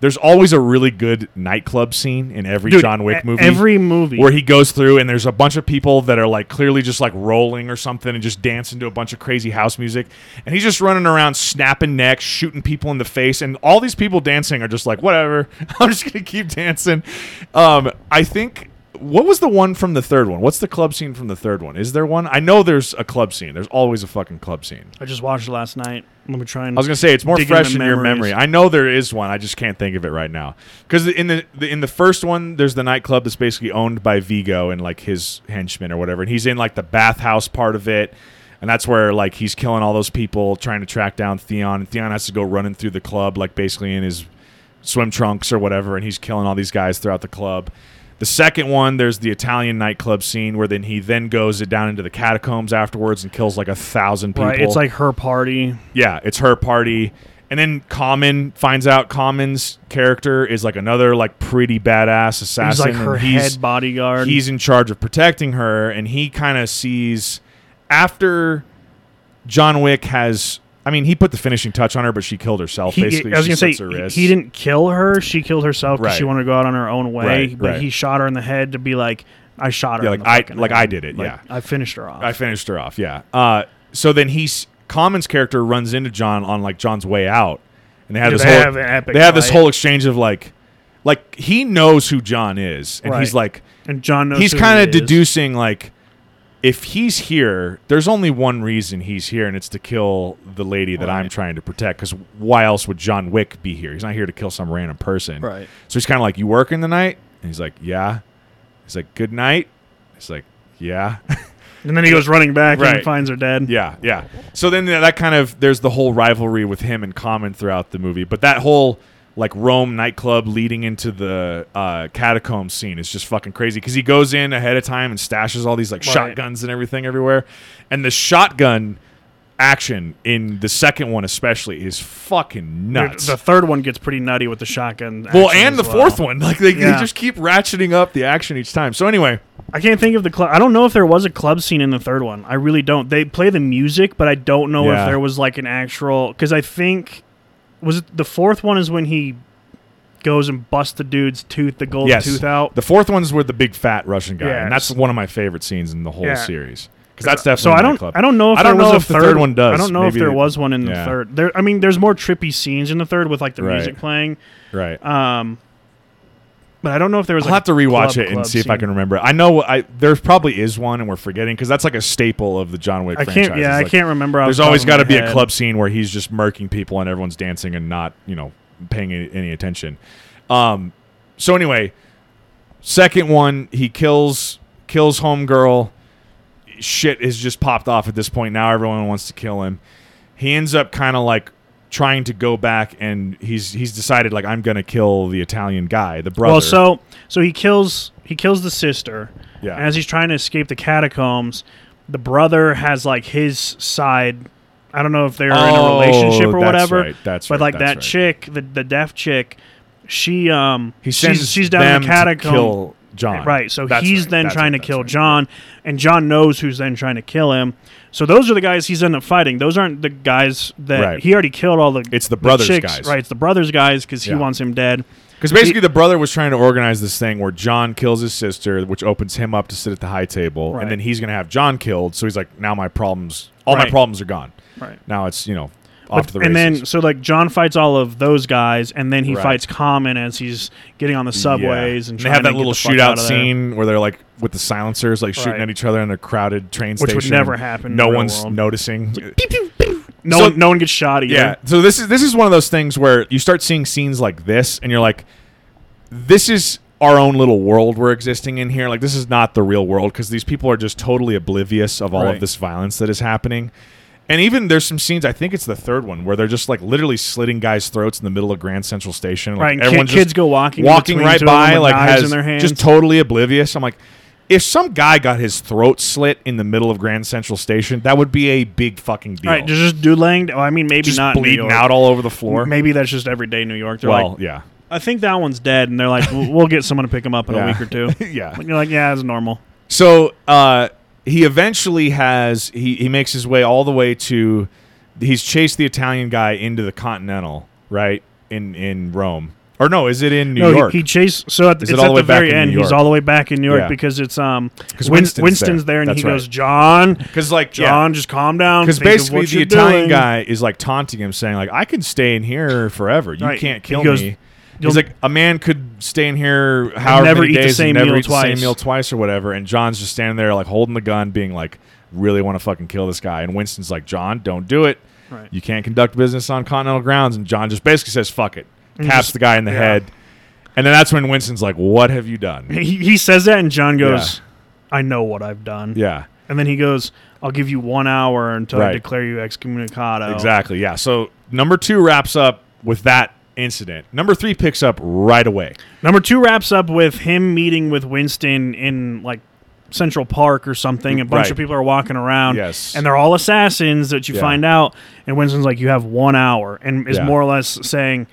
There's always a really good nightclub scene in every Dude, John Wick movie. Every movie where he goes through and there's a bunch of people that are like clearly just like rolling or something and just dancing to a bunch of crazy house music and he's just running around snapping necks shooting people in the face and all these people dancing are just like whatever i'm just gonna keep dancing um i think what was the one from the third one what's the club scene from the third one is there one i know there's a club scene there's always a fucking club scene I just watched it last night. Let me try and I was gonna say it's more dig fresh into in your memory. I know there is one. I just can't think of it right now. Because in the, the in the first one, there's the nightclub that's basically owned by Viggo and like his henchmen or whatever, and he's in like the bathhouse part of it, and that's where like he's killing all those people trying to track down Theon, and Theon has to go running through the club like basically in his swim trunks or whatever, and he's killing all these guys throughout the club. The second one, there's the Italian nightclub scene where then he then goes down into the catacombs afterwards and kills like a thousand people. Right, it's like her party. Yeah, it's her party. And then Common finds out Common's character is like another like pretty badass assassin. He's like her and he's, head bodyguard. He's in charge of protecting her, and he kind of sees after John Wick has. I mean, he put the finishing touch on her, but she killed herself. He, basically, I was She gonna say he- he didn't kill her. She killed herself because she wanted to go out on her own way. Right, but right. he shot her in the head to be like, "I shot her." Yeah, like I- like head. I did it, Like, yeah. I finished her off. I finished her off. Yeah. Uh, so then he's Common's character runs into John on like John's way out, and they have Yeah, this they whole have an epic they have this fight. whole exchange of like, like he knows who John is, and he's like and John knows he's kind of is. deducing like if he's here there's only one reason he's here and it's to kill the lady that i'm trying to protect because why else would john wick be here? He's not here to kill some random person. Right. so he's kind of like you working the night and he's like yeah. He's like good night. He's like yeah. And then he goes running back Right. and finds her dead. yeah yeah. So then that kind of there's the whole rivalry with him and common throughout the movie but that whole like Rome nightclub leading into the uh, catacomb scene is just fucking crazy because he goes in ahead of time and stashes all these like Right. shotguns and everything everywhere, and the shotgun action in the second one especially is fucking nuts. The third one gets pretty nutty with the shotgun. well, and the as fourth one, like they, they just keep ratcheting up the action each time. So anyway, I can't think of the club. I don't know if there was a club scene in the third one. I really don't. They play the music, but I don't know Yeah. if there was like an actual. Because I think was it the fourth one is when he goes and busts the dude's tooth, the gold yes, tooth out. the fourth one's with the big fat Russian guy, and that's one of my favorite scenes in the whole Yeah. series because that's definitely so I don't. I don't know if I don't there was know if the third, third one does. I don't know if there they- was one in the yeah. third. There. I mean, there's more trippy scenes in the third with like the Right. music playing. right. Um, but I don't know if there was. I'll like, have to rewatch club- it and see if I can remember. I know I there probably is one, and we're forgetting because that's like a staple of the John Wick I franchise. can't. Yeah, It's I like, can't remember. off There's the top always of got to be a head. club scene where he's just murking people and everyone's dancing and not you know paying any, any attention. Um, so anyway, second one he kills kills homegirl. Shit has just popped off at this point. Now everyone wants to kill him. He ends up kind of like trying to go back and he's he's decided like I'm gonna kill the Italian guy, the brother. Well, so so he kills he kills the sister. Yeah. And as he's trying to escape the catacombs, the brother has like his side. I don't know if they're in a Oh, relationship or that's whatever. right, that's but right, like that's that right. chick, the the deaf chick, she um he sends she's, she's down them in the catacomb. To kill John. Right, so That's he's right, then that's trying right, to kill that's right. John, and John knows who's then trying to kill him. So those are the guys he's ended up fighting. Those aren't the guys that Right. he already killed. All the It's the brothers chicks, guys. right? It's the brothers guys because he Yeah. wants him dead. Because basically, the brother was trying to organize this thing where John kills his sister, which opens him up to sit at the high table, Right. and then he's going to have John killed. So he's like, now my problems, all my problems are gone. Right. Now it's you know off But- the and then so like John fights all of those guys, and then he Right. fights Common as he's getting on the subways Yeah. and they have that little shootout out of there, scene where they're like with the silencers, like shooting Right. at each other in a crowded train which station. Which would never happen. in No one's world. noticing. No So- one, no one gets shot either. Yeah. So this is this is one of those things where you start seeing scenes like this, and you're like, this is our own little world we're existing in here. Like this is not the real world because these people are just totally oblivious of all Right. of this violence that is happening. And even there's some scenes. I think it's the third one where they're just like literally slitting guys' throats in the middle of Grand Central Station. Like Right, and everyone's kid- kids go walking walking right two of them by, like has in their hands. just totally oblivious. I'm like, if some guy got his throat slit in the middle of Grand Central Station, that would be a big fucking deal. Right, just just doodling. Well, I mean, maybe just not bleeding out all over the floor. Maybe that's just everyday New York. They're well, like, yeah, I think that one's dead, and they're like, we'll, we'll get someone to pick him up in Yeah. a week or two. yeah. And you're like, yeah, it's normal. So uh, he eventually has he, he makes his way all the way to he's chased the Italian guy into the Continental right in in Rome or no is it in New no, York he, he chased. So at, Is it's at the the very end. He's all the way back in New York Yeah. because it's um 'Cause Win- Winston's Winston's, there. there, and That's he goes. John, because like John, just calm down. because basically the Italian doing." guy is like taunting him saying like I can stay in here forever you Right. can't He kill goes, me "You'll- He's like a man could stay in here however never many eat the days same and never meal eat the same twice." meal twice or whatever. And John's just standing there like holding the gun, being like, "Really want to fucking kill this guy?" And Winston's like, "John, don't do it. Right. You can't conduct business on continental grounds." And John just basically says, "Fuck it," caps just- the guy in the yeah. head. And then that's when Winston's like, "What have you done?" He, he says that, and John goes, I know what I've done. yeah, And then he goes, I'll give you one hour until I Right. declare you excommunicado. exactly. Yeah. So number two wraps up with that incident. Number three picks up right away. Number two wraps up with him meeting with Winston in like Central Park or something. A bunch Right. of people are walking around. Yes. And they're all assassins that you Yeah. find out. And Winston's like, you have one hour. And is Yeah. more or less saying,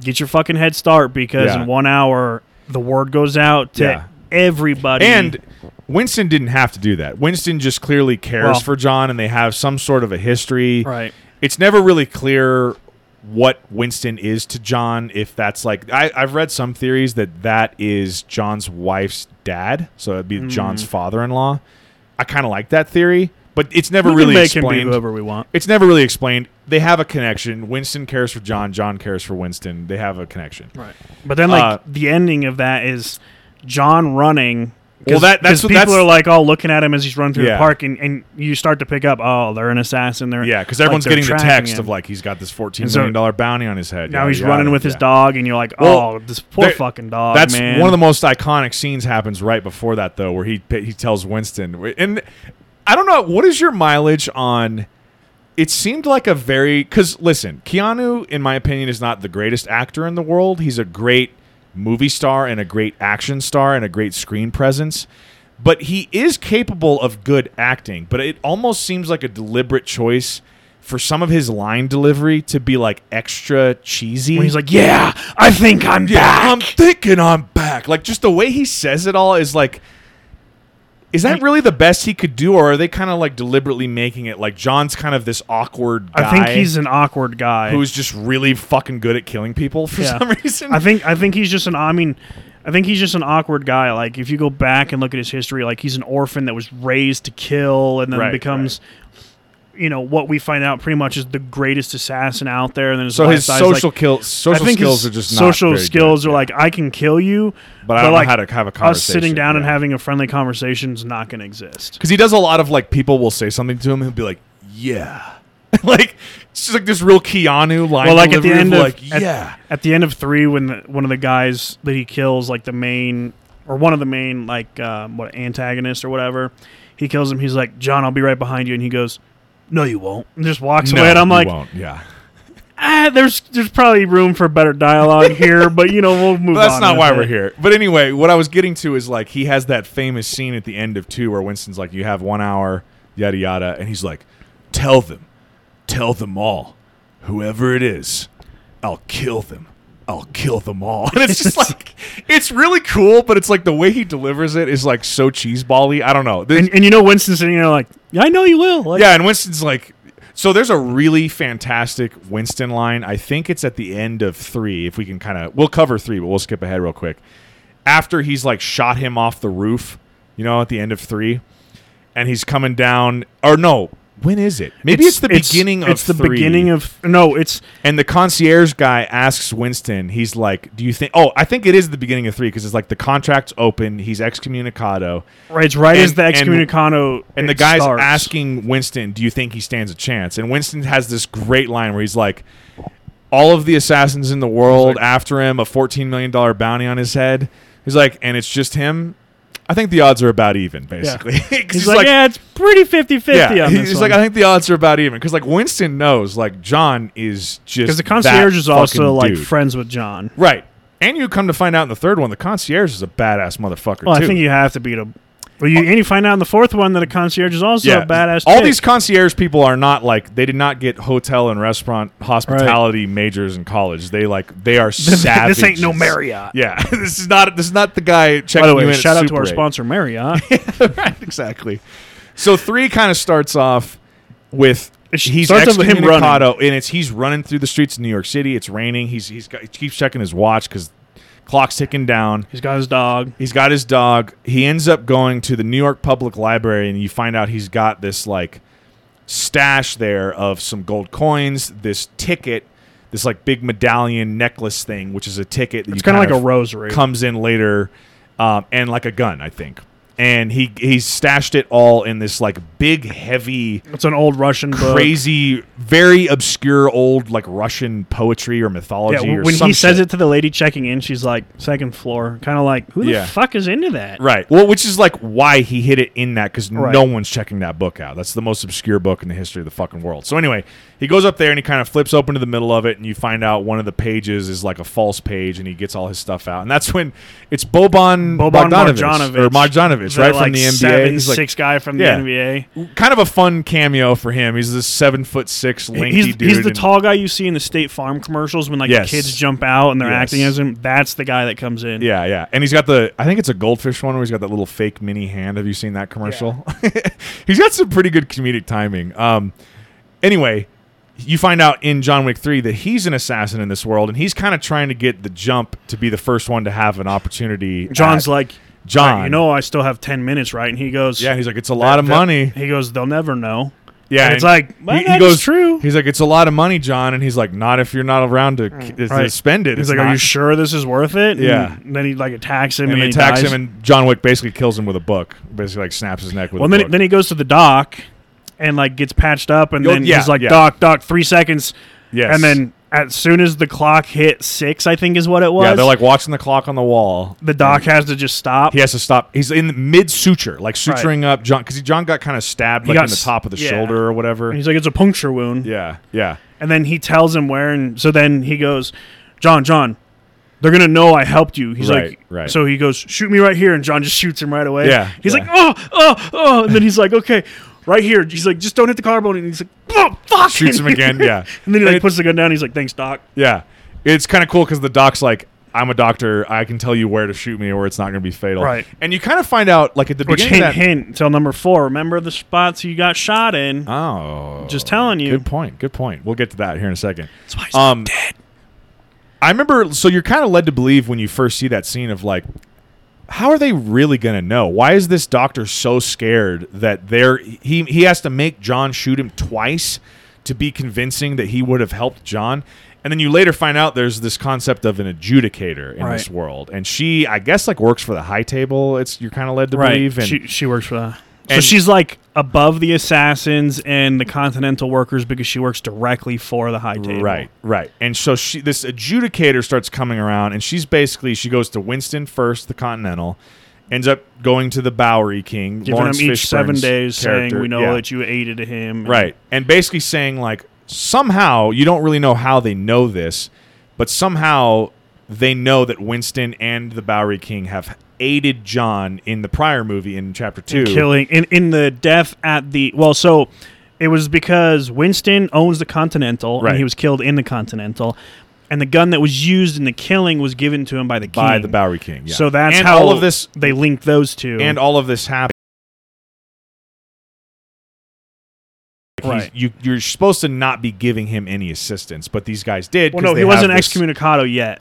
get your fucking head start because Yeah. in one hour, the word goes out to everybody. And Winston didn't have to do that. Winston just clearly cares Well- for John, and they have some sort of a history. right. It's never really clear what Winston is to John. If that's like, I, I've read some theories that that is John's wife's dad, so it'd be Mm. John's father-in-law. I kind of like that theory, but it's never We really make him be explained. whoever we want. It's never really explained. They have a connection. Winston cares for John. John cares for Winston. They have a connection. Right. But then, like Uh, the ending of that is John running. Well, that- that's people that's- are like all looking at him as he's running through Yeah. the park, and, and you start to pick up, oh, they're an assassin. They're Yeah, because everyone's they're getting the text him. of like he's got this fourteen so million dollar bounty on his head. now yada, he's running with his dog, and you're like, Well, oh, this poor fucking dog. That's man. one of the most iconic scenes happens right before that though, where he he tells Winston, and I don't know what is your mileage on. It seemed like a very because listen, Keanu, in my opinion, is not the greatest actor in the world. He's a great movie star and a great action star and a great screen presence. But he is capable of good acting. But it almost seems like a deliberate choice for some of his line delivery to be like extra cheesy. when he's like, yeah, I think I'm Yeah, back. I'm thinking I'm back. Like just the way he says it all is like is that really the best he could do or are they kind of like deliberately making it like John's kind of this awkward guy I think he's an awkward guy. who's just really fucking good at killing people for Yeah. some reason? I think I think he's just an. I mean, I think he's just an awkward guy. Like if you go back and look at his history, like he's an orphan that was raised to kill, and then Right, becomes, you know, what we find out pretty much is the greatest assassin out there. And then his so his social like, kill social I think skills are just social skills good. are Yeah. like I can kill you, but I don't like, know how to have a us conversation. sitting down and having a friendly conversation is not going to exist. Because he does a lot of like people will say something to him, he'll be like, "Yeah," like it's just like this real Keanu line. Well, like at the end of of like, at, "Yeah." at the end of three, when the, one of the guys that he kills, like the main or one of the main like uh, what antagonist or whatever, he kills him. He's like, "John, I'll be right behind you," and he goes, "No, you won't," and just walks No, away. And I'm you like, won't. yeah. ah, there's there's probably room for better dialogue here, but you know we'll move. But that's on not why it. we're here. But anyway, what I was getting to is like he has that famous scene at the end of two where Winston's like, "You have one hour, yada yada," and he's like, "Tell them, tell them all, whoever it is, I'll kill them." I'll kill them all. And it's just like it's really cool, but it's like the way he delivers it is like so cheesebally. I don't know. This- And, and you know Winston's sitting there like, yeah, I know you will. Like, yeah, and Winston's like, so there's a really fantastic Winston line. I think it's at the end of three. If we can kind of, we'll cover three, but we'll skip ahead real quick. After he's like shot him off the roof, you know, at the end of three, and he's coming down, or no, when is it? Maybe it's, the beginning of It's the three. beginning of no. It's And the concierge guy asks Winston, he's like, "Do you think?" Oh, I think it is the beginning of three because it's like the contract's open. He's excommunicado. right. It's right as the excommunicado And the guy's starts. asking Winston, "Do you think he stands a chance?" And Winston has this great line where he's like, "All of the assassins in the world like- after him, a fourteen million dollar bounty on his head." He's like, "And it's just him." I think the odds are about even, basically. 'Cause He's, like, yeah, it's pretty 50-50 yeah, on this he's one. like, I think the odds are about even because like Winston knows, like John is just because the concierge is also like dude. friends with John. right. And you come to find out in the third one, the concierge is a badass motherfucker Well, too. I think you have to beat him. Well, you, and you find out in the fourth one that a concierge is also a badass. All chick. these concierge people are not like they did not get hotel and restaurant hospitality majors in college. They like they are savages. this ain't no Marriott. Yeah, this is not this is not the guy checking By the you way, in at shout out to our 8. sponsor Marriott. right, exactly. So three kind of starts off with he's starts with him running. and it's he's running through the streets of New York City. It's raining. He's he's got, he keeps checking his watch because clock's ticking down. He's got his dog. He's got his dog. He ends up going to the New York Public Library, and you find out he's got this like stash there of some gold coins, this ticket, this like big medallion necklace thing, which is a ticket. That It's kind of like a rosary. comes in later, um, and like a gun, I think. And he he's stashed it all in this like big, heavy, It's an old Russian book. crazy, very obscure old like Russian poetry or Yeah, mythology. or something. when he says shit. it to the lady checking in, she's like second floor, kind of like who the Yeah. fuck is into that? Right. Well, which is like why he hid it in that because Right. no one's checking that book out. That's the most obscure book in the history of the fucking world. So anyway, he goes up there and he kind of flips open to the middle of it, and you find out one of the pages is like a false page, and he gets all his stuff out, and that's when it's Boban Boban Bogdanovic, Marjanovic, or Marjanovic, the, right like from the NBA. seven, He's like six guy from the NBA. Kind of a fun cameo for him. He's this seven foot six lanky He's, dude. he's the tall guy you see in the State Farm commercials when like Yes. the kids jump out and they're Yes. acting as him. That's the guy that comes in. Yeah, yeah, and he's got the. I think it's a goldfish one where he's got that little fake mini hand. Have you seen that commercial? he's got some pretty good comedic timing. Um, anyway, you find out in John Wick three that he's an assassin in this world, and he's kind of trying to get the jump to be the first one to have an opportunity. John's at- like, John. you know, I still have ten minutes, right? And he goes, yeah, he's like, it's a lot of "They'll- money. He goes, they'll never know. Yeah, and it's like, well, he, he goes is true. He's like, it's a lot of money, John, and he's like, not if you're not around to, to Right. spend it. He's It's like, are you sure this is worth it? And Yeah. then he like attacks him And and, he attacks dies. him, and John Wick basically kills him with a book. Basically, like snaps his neck with well, a then, book. then he goes to the dock and like gets patched up, and Yo, then yeah, he's like, yeah. "Doc, doc, three seconds." yes. And then as soon as the clock hit six, I think is what it was. yeah, they're like watching the clock on the wall. the doc has to just stop. He has to stop. He's in mid suture, like suturing up John, because John got kind of stabbed He like got in the s- top of the yeah. shoulder or whatever. And he's like, "It's a puncture wound." Yeah, yeah, And then he tells him where, and so then he goes, "John, John." They're gonna know I helped you. He's Right, like, right. so he goes, shoot me right here, and John just shoots him right away. Yeah, he's yeah. like, oh, oh, oh, and then he's like, okay, right here. He's like, just don't hit the collarbone, and he's like, oh, fuck, Shoots him again, yeah. and then he like it- puts the gun down. He's like, thanks, doc. yeah. It's kind of cool because the doc's like, "I'm a doctor. I can tell you where to shoot me, or it's not going to be fatal." Right. And you kind of find out, like at the Which beginning hint, that. hint, until number four. Remember the spots you got shot in? Oh, Just telling you. Good point. Good point. We'll get to that here in a second. That's why he's Um, dead. I remember. So you're kind of led to believe when you first see that scene of like, how are they really going to know? Why is this doctor so scared that they're he he has to make John shoot him twice to be convincing that he would have helped John? And then you later find out there's this concept of an adjudicator in this world, and she, I guess, like works for the high table. It's you're kind of led to Right. believe, and she, she works for that. So and- she's like above the assassins and the continental workers because she works directly for the high table. Right, right. And so she this adjudicator starts coming around and she's basically she goes to Winston first, the Continental, ends up going to the Bowery King, Giving Laurence him each seven days character. saying, we know Yeah. that you aided him. Right. And basically saying like somehow you don't really know how they know this, but somehow they know that Winston and the Bowery King have aided John in the prior movie in chapter two. killing in in the death at the well so it was because winston owns the continental Right. and he was killed in the continental and the gun that was used in the killing was given to him by the king by the Bowery King. Yeah. so that's and how all of this they linked those two and all of this happened. Right. You you're supposed to not be giving him any assistance, but these guys did. well no he wasn't excommunicado yet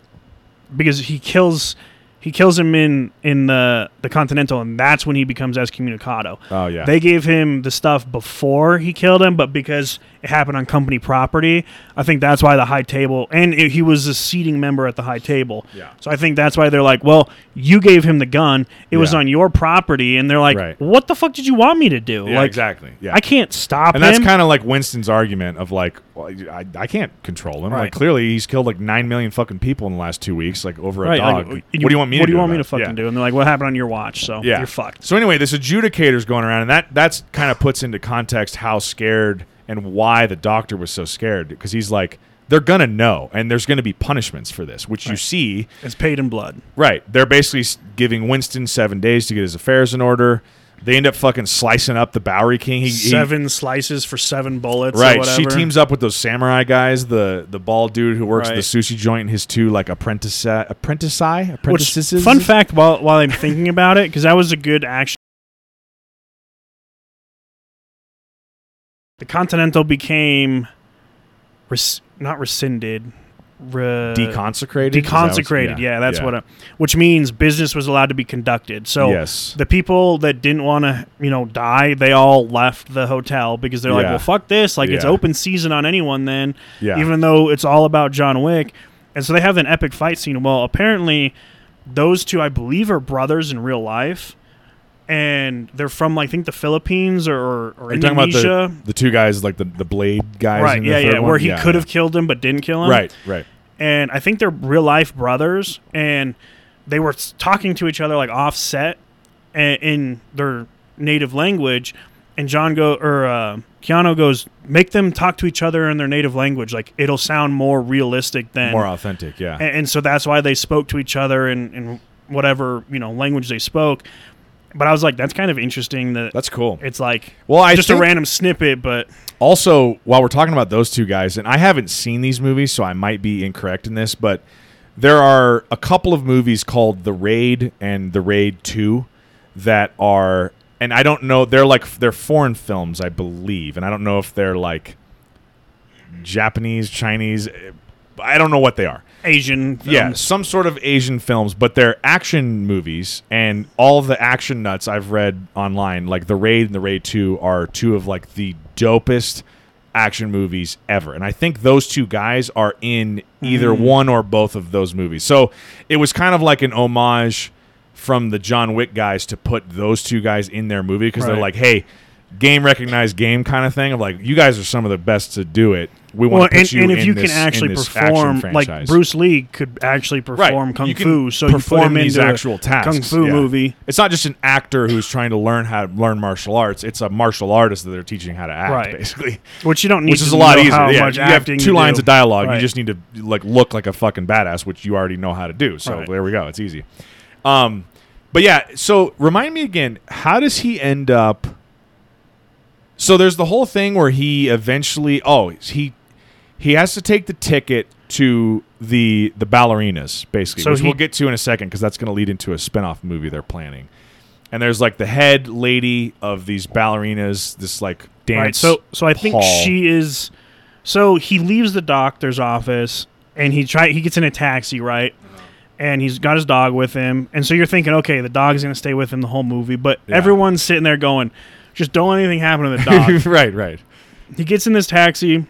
because he kills he kills him in in the the continental and that's when he becomes excommunicado Oh yeah. They gave him the stuff before he killed him, but because it happened on company property, I think that's why the high table and it, he was a seating member at the high table. Yeah. So I think that's why they're like, "Well, you gave him the gun. It was Yeah. on your property," and they're like, Right. "What the fuck did you want me to do?" yeah, like, exactly. Yeah. I can't stop and him. that's kind of like Winston's argument of like, well, I, I can't control him. Right. Like clearly he's killed like nine million fucking people in the last two weeks, like over a dog. like, what do you want me? What to do you want me to about it? fucking Yeah. do? And they're like, "What happened on your watch?" So Yeah, you're fucked. So anyway, this adjudicator's going around, and that that's kind of puts into context how scared and why the doctor was so scared because he's like, they're gonna know, and there's gonna be punishments for this, which you see. It's paid in blood. Right, they're basically giving Winston seven days to get his affairs in order. They end up fucking slicing up the Bowery King. He, he- seven slices for seven bullets. or Right, she teams up with those samurai guys. The the bald dude who works at Right. the sushi joint and his two like apprentice apprentice Which, apprentices. fun fact while while I'm thinking about it, because that was a good action. The Continental became res- not rescinded, re- deconsecrated. Is that deconsecrated. Yeah, that's what. I, which means business was allowed to be conducted. So yes, the people that didn't want to, you know, die, they all left the hotel because they're like, well, fuck this. Like it's open season on anyone then yeah, even though it's all about John Wick. And so they have an epic fight scene. Well, apparently, those two, I believe, are brothers in real life, and they're from, like, I think, the Philippines or, or, you talking about Indonesia. the, the two guys like the the blade guys? right? in the Yeah, yeah. one? Where he Yeah, could yeah. have killed him but didn't kill him. Right, right. And I think they're real life brothers, and they were talking to each other like offset in their native language. And John go or uh, Keanu goes, make them talk to each other in their native language. Like it'll sound more realistic than More authentic. Yeah, and, and so that's why they spoke to each other in, in whatever you know language they spoke. But I was like, that's kind of interesting that that's cool. it's like Well, I just a random snippet, but also while we're talking about those two guys, and I haven't seen these movies, so I might be incorrect in this, but there are a couple of movies called The Raid and The Raid Two that are, and I don't know, they're like they're foreign films, I believe, and I don't know if they're like Japanese, Chinese. I don't know what they are. Asian. Yeah, some sort of Asian films, but they're action movies, and all the action nuts I've read online, like The Raid and The Raid Two, are two of like the dopest action movies ever. And I think those two guys are in either Mm. one or both of those movies. So it was kind of like an homage from the John Wick guys to put those two guys in their movie because they're like, hey. Game recognized game kind of thing of like you guys are some of the best to do it. We want Well, to put and, you and if in you this- can actually perform, like. Bruce Lee could actually perform kung fu, so you perform him these into actual a tasks. kung fu yeah. movie. It's not just an actor who's trying to learn how to learn martial arts. It's a martial artist that they're teaching how to act, Right. basically. Which you don't need Which to is a lot easier. Yeah, you have two lines do. of dialogue. Right. You just need to like look like a fucking badass, which you already know how to do. So Right. there we go. It's easy. Um, but yeah. So remind me again. How does he end up? So there's the whole thing where he eventually. Oh, he he has to take the ticket to the the ballerinas basically So which he- we'll get to in a second because that's going to lead into a spin-off movie they're planning and there's like the head lady of these ballerinas this like dance Right. So so I think hall. she is. So he leaves the doctor's office and he try he gets in a taxi right, uh-huh. and he's got his dog with him, and so you're thinking, okay, the dog's gonna stay with him the whole movie, but Yeah. everyone's sitting there going, just don't let anything happen to the dog. right right he gets in this taxi.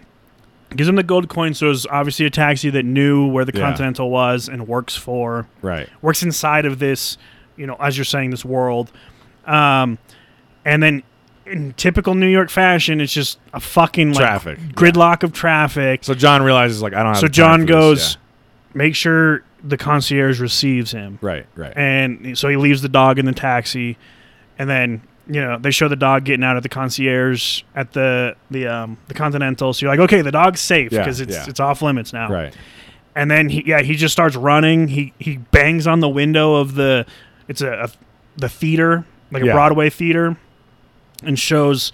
Gives him the gold coin, so it's obviously a taxi that knew where the Yeah. Continental was and works for right works inside of this, you know, as you're saying, this world. Um, and then in typical New York fashion, it's just a fucking like Traffic, gridlock of traffic. so john realizes like i don't have So the time John for this. goes, make sure the concierge receives him. Right right And so he leaves the dog in the taxi, and then you know, they show the dog getting out of the concierge at the the um the Continental. So you're like, okay, the dog's safe Yeah, because it's yeah. it's off limits now. Right. And then he yeah he just starts running. He he bangs on the window of the it's a, a the theater like a Yeah. Broadway theater, and shows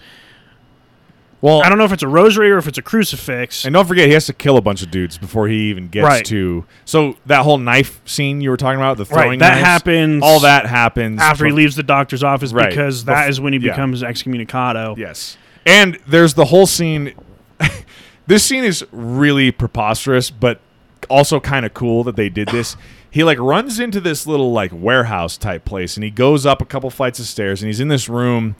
Well, I don't know if it's a rosary or if it's a crucifix. And don't forget, he has to kill a bunch of dudes before he even gets Right. to. So that whole knife scene you were talking about, the throwing right, that knives, happens. All that happens after he from- leaves the doctor's office Right. because that Bef- is when he yeah. becomes excommunicado. Yes, and there's the whole scene. this scene is really preposterous, but also kind of cool that they did this. He like runs into this little like warehouse type place, and he goes up a couple flights of stairs, and he's in this room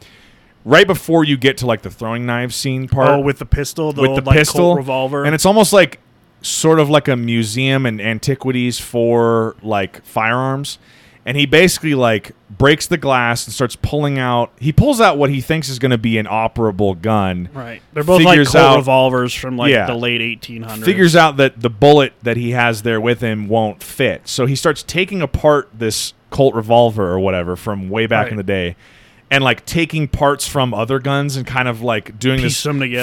right before you get to like the throwing knife scene part. Oh, with the pistol, the with old, the like, pistol Colt revolver, and it's almost like sort of like a museum and antiquities for like firearms and he basically like breaks the glass and starts pulling out he pulls out what he thinks is going to be an operable gun right. They're both like Colt out- revolvers from like Yeah. the late 1800s. figures out that the bullet that he has there with him won't fit so he starts taking apart this colt revolver or whatever from way back Right. in the day and like taking parts from other guns and kind of like doing Piece this.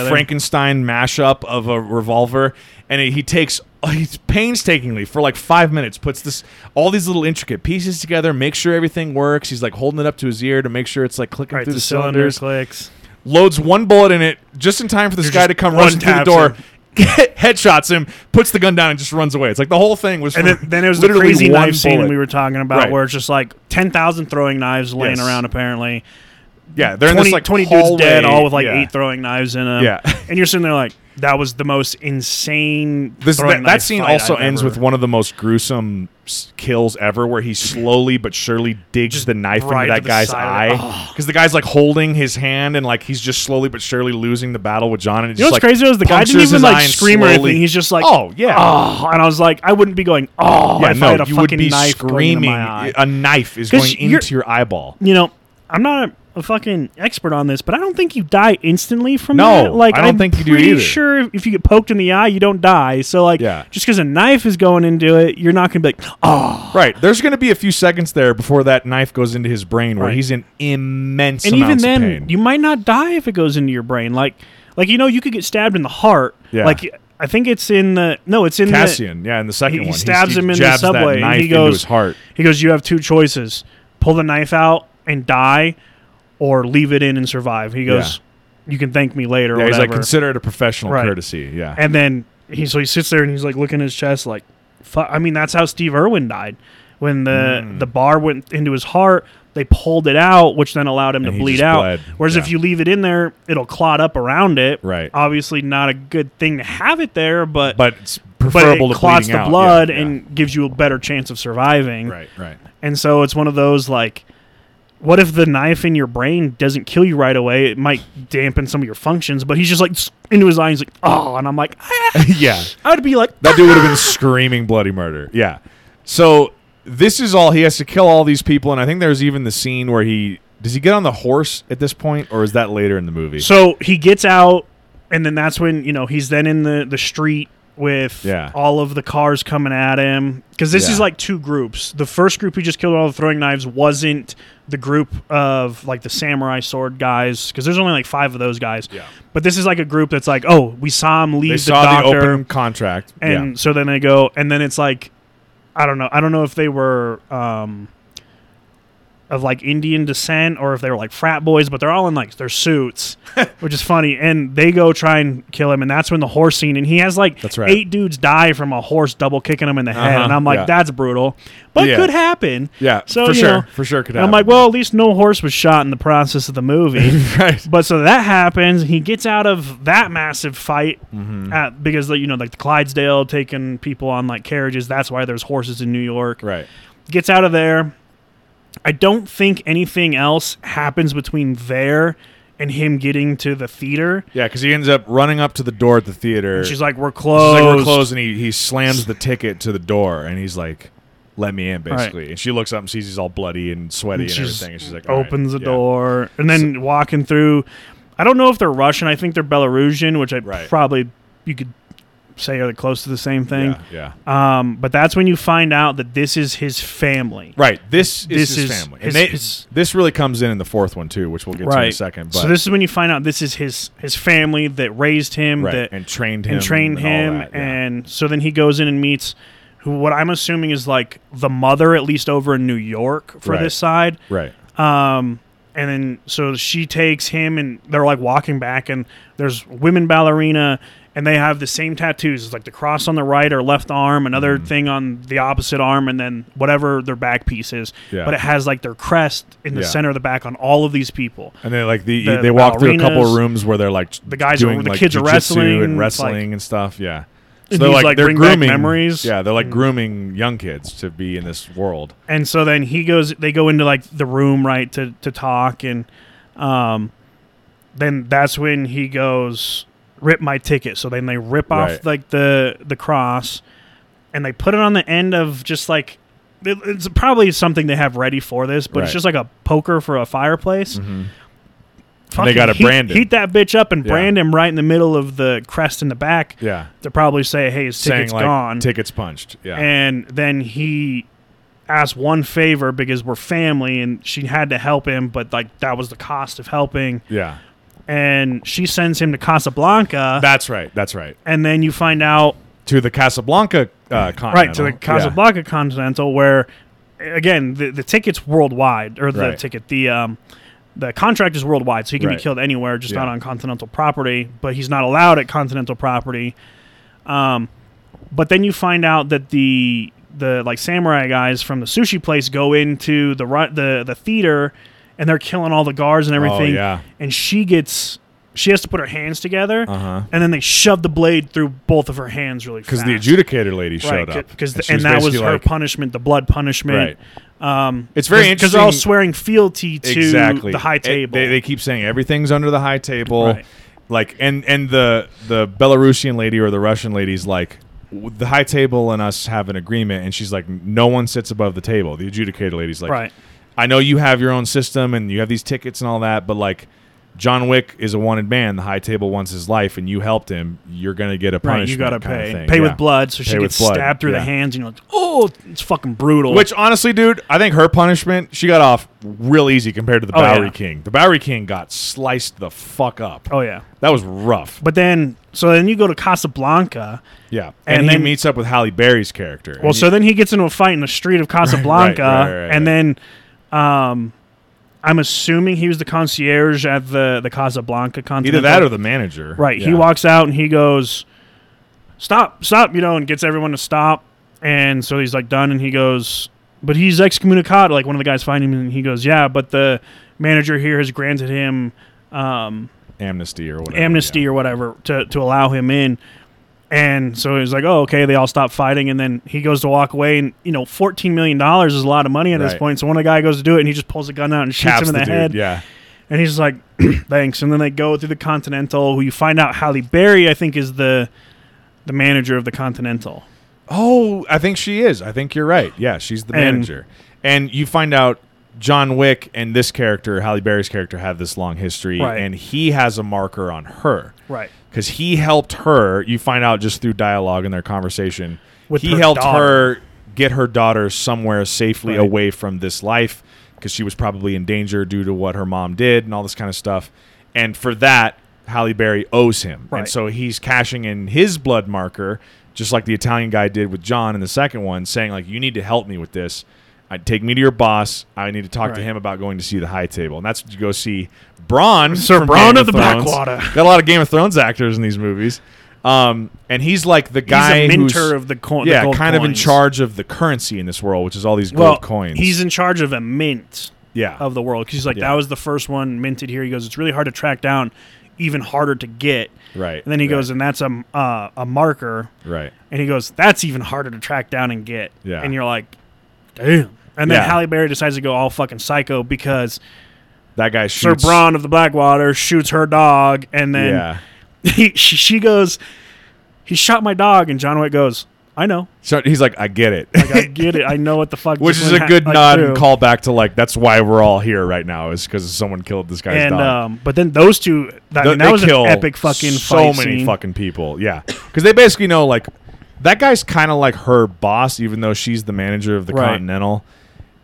Frankenstein mashup of a revolver, and he he takes he painstakingly for like five minutes puts this all these little intricate pieces together, make sure everything works. He's like holding it up to his ear to make sure it's like clicking right, through the, the, cylinder cylinders. clicks. Loads one bullet in it just in time for this Or guy to come rushing through the door. him. Headshots him, puts the gun down, and just runs away. It's like the whole thing was. And from then, it was the literally crazy one knife scene bullet. we were talking about, Right. where it's just like ten thousand throwing knives laying Yes. around. Apparently, Yeah, they're 20, in this like 20 dudes dead, all with like Yeah. eight throwing knives in them. Yeah. and you're sitting there like, that was the most insane. This, that, that scene also I've ends ever- with one of the most gruesome kills ever, where he slowly but surely digs Just the knife right into that guy's side of it. eye because the guy's like holding his hand and like he's just slowly but surely losing the battle with John. And You know what's like, crazy is the guy didn't even like scream or anything. He's just like, oh yeah, oh, and I was like, I wouldn't be going, oh, yeah. if no, I had a you fucking would be knife screaming. A knife is going into your eyeball. you know, I'm not a, a fucking expert on this, but I don't think you die instantly from No, that. Like, I don't I'm think you do pretty either. sure if you get poked in the eye, you don't die. So, like, Yeah. just because a knife is going into it, you're not going to be like, oh. Right. There's going to be a few seconds there before that knife goes into his brain where Right. he's in immense And even then, you might not die if it goes into your brain. Like, like you know, you could get stabbed in the heart. Yeah. Like, I think it's in the no, it's in the Cassian, yeah, in the second he- he one, stabs he him in the subway, and he into goes- his heart. He goes, You have two choices pull the knife out and die, or leave it in and survive. He goes, You can thank me later. Yeah, or he's like whatever. consider it a professional Right. courtesy. Yeah, and then he, so he sits there and he's like looking at his chest, like, Fuck. I mean, that's how Steve Irwin died. When the, Mm. the bar went into his heart, they pulled it out, which then allowed him And to he bleed just out. bled. Whereas Yeah. if you leave it in there, it'll clot up around it. Right. Obviously, not a good thing to have it there, but but it's but preferable it to clots bleeding the out. blood Yeah, yeah. and gives you a better chance of surviving. right, right. And so it's one of those like, what if the knife in your brain doesn't kill you right away? It might dampen some of your functions. But he's just like into his eyes, like, oh, and I'm like, ah. yeah, I'd be like, that dude would have been screaming bloody murder. Yeah. So this is all he has to kill all these people, and I think there's even the scene where he does he get on the horse at this point, or is that later in the movie? So he gets out, and then that's when you know he's then in the the street with Yeah. all of the cars coming at him because this Yeah. is like two groups. The first group who just killed all the throwing knives wasn't the group of like the samurai sword guys because there's only like five of those guys. Yeah. But this is like a group that's like, oh, we saw him leave they the saw doctor, the open contract, and yeah. so then they go, and then it's like, I don't know, I don't know if they were um, of like Indian descent or if they were like frat boys, but they're all in like their suits, which is funny. And they go try and kill him, and that's when the horse scene, and he has like That's right. eight dudes die from a horse double kicking him in the head, Uh-huh, and I'm like, yeah. that's brutal, but Yeah. could happen. Yeah, So, for you sure, know, for sure could And I'm like, well, at least no horse was shot in the process of the movie. right. But so that happens. He gets out of that massive fight Mm-hmm. at, because you know, like the Clydesdale taking people on like carriages. That's why there's horses in New York. Right. Gets out of there. I don't think anything else happens between there and him getting to the theater. Yeah, because he ends up running up to the door at the theater. And she's like, "We're She's closed." like, we're closed, and he, he slams the ticket to the door, and he's like, "Let me in," basically. And she looks up and sees he's all bloody and sweaty And and, everything, and she's like, "All right, opens the yeah." door and then walking through. I don't know if they're Russian. I think they're Belarusian, which I Right. probably you could say are close to the same thing. Yeah, yeah. Um, but that's when you find out that this is his family. Right. This this is his is family. his- and they, his- this really comes in in the fourth one too, which we'll get to in a second. But so this is when you find out this is his his family that raised him, right. that and trained him and trained and him, that, yeah. and so then he goes in and meets who what I'm assuming is like the mother, at least over in New York for Right. this side. right. Um, and then so she takes him, and they're like walking back, and there's women ballerina, and they have the same tattoos. It's like the cross on the right or left arm, another Mm-hmm. thing on the opposite arm, and then whatever their back piece is. Yeah. But it has like their crest in the Yeah. center of the back on all of these people. And they like the, The they walk through a couple of rooms where they're like the guys are- doing the like kids are wrestling, and wrestling like- and stuff. Yeah. And they're like, like, they're grooming memories. Yeah, they're like Mm. grooming young kids to be in this world. and so then he goes they go into like the room right to to talk and um then that's when he goes rip my ticket so then they rip off Right. like the the cross and they put it on the end of just like it- it's probably something they have ready for this but Right. it's just like a poker for a fireplace Mm-hmm. They gotta heat, brand heat that bitch up and Yeah. brand him right in the middle of the crest in the back Yeah. to probably say hey his Saying ticket's like gone tickets punched. Yeah. and then he asked one favor because we're family and she had to help him but like that was the cost of helping yeah. And she sends him to casablanca That's right. That's right. and then you find out To the Casablanca uh, continental. right to the Yeah. casablanca continental where again the, the tickets worldwide or the Right. ticket the um the contract is worldwide so he can Right. be killed anywhere just not on continental property but he's not allowed at continental property um but then you find out that the the like samurai guys from the sushi place go into the the the theater and they're killing all the guards and everything Oh, yeah. and she gets she has to put her hands together Uh huh. and then they shove the blade through both of her hands really fast Because the adjudicator lady showed right up. because she and, that was her like- punishment the blood punishment Right. um It's very because they're all swearing fealty to exactly the high It- table they, they keep saying everything's under the high table. Right. Like and and the the Belarusian lady or the Russian lady's like the high table and us have an agreement, and she's like, no one sits above the table. The adjudicator lady's like, right I know you have your own system and you have these tickets and all that, but like John Wick is a wanted man. The high table wants his life, and you helped him. You're gonna get a punishment. right you gotta pay pay Yeah. with blood so she Pay with gets blood, stabbed through yeah. the hands and you're like oh it's fucking brutal Which honestly, dude, I think her punishment she got off real easy compared to the Oh, Bowery yeah. King. The Bowery King got sliced the fuck up. oh yeah That was rough. but then so then you go to casablanca Yeah, and, And he then- meets up with Halle Berry's character. Well, so you- then he gets into a fight in the street of Casablanca, right, right, and then um, I'm assuming he was the concierge at the the Casablanca concert. either that or the manager. right. He walks out and he goes, "Stop, stop!" You know, and gets everyone to stop. And so he's like done, and he goes, "But he's excommunicado." Like one of the guys find him, and he goes, "Yeah, but the manager here has granted him." Um, amnesty or whatever. amnesty yeah. or whatever to, to allow him in. And so he's like, oh, okay. They all stop fighting. And then he goes to walk away. And, you know, $14 million is a lot of money at this point. So when the guy goes to do it and he just pulls a gun out and shoots Caps him in the, dude, head. Yeah, And he's just like, thanks. And then they go through the Continental, who you find out Halle Berry, I think, is the the manager of the Continental. Oh, I think she is. I think you're right. Yeah, she's the And- manager. And you find out John Wick and this character, Halle Berry's character, have this long history, Right. and he has a marker on her Right. because he helped her. You find out just through dialogue in their conversation. With he her helped daughter. her get her daughter somewhere safely Right. away from this life because she was probably in danger due to what her mom did and all this kind of stuff. And for that, Halle Berry owes him. Right. And so he's cashing in his blood marker, just like the Italian guy did with John in the second one, saying, like, you need to help me with this. I take me to your boss. I need to talk to him about going to see the high table. And that's what you go see Bronn. Sir Bronn Game of the Thrones. Blackwater. Got a lot of Game of Thrones actors in these movies. Um, and he's like the guy he's a who's of the, co- the yeah, gold kind of in charge of the currency in this world, which is all these gold Well, coins. he's in charge of a mint. yeah, of the world. 'Cause he's like, Yeah. that was the first one minted here. He goes, it's really hard to track down, even harder to get. right. And then he right, goes, and that's a uh, a marker. right. And he goes, that's even harder to track down and get. Yeah. And you're like, damn. And then Yeah. Halle Berry decides to go all fucking psycho because That guy Sir shoots. Bronn of the Blackwater shoots her dog, and then yeah, he, she, she goes, he shot my dog, and John Wick goes, I know. So he's like, I get it. Like, I get it. I know what the fuck. Which is a good ha- like, nod through. and call back to like that's why we're all here right now is because someone killed this guy's And dog. um, but then those two, that, I mean, that was an epic fucking so many scene. fucking people. Yeah, because they basically know like that guy's kind of like her boss, even though she's the manager of the Right. Continental.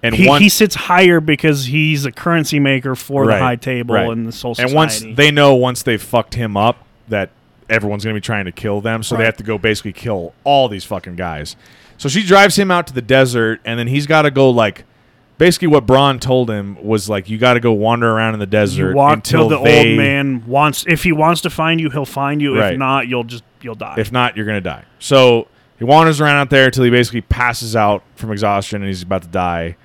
And he, one, he sits higher because he's a currency maker for Right, the high table right. and the Soul society. and once they know once they fucked him up that everyone's gonna be trying to kill them, so they have to go basically kill all these fucking guys. So she drives him out to the desert, and then he's got to go like. Basically, what Bronn told him was like, you got to go wander around in the desert until the they, old man wants. If he wants to find you, he'll find you. Right. If not, you'll just you'll die. If not, you're gonna die. So he wanders around out there until he basically passes out from exhaustion and he's about to die.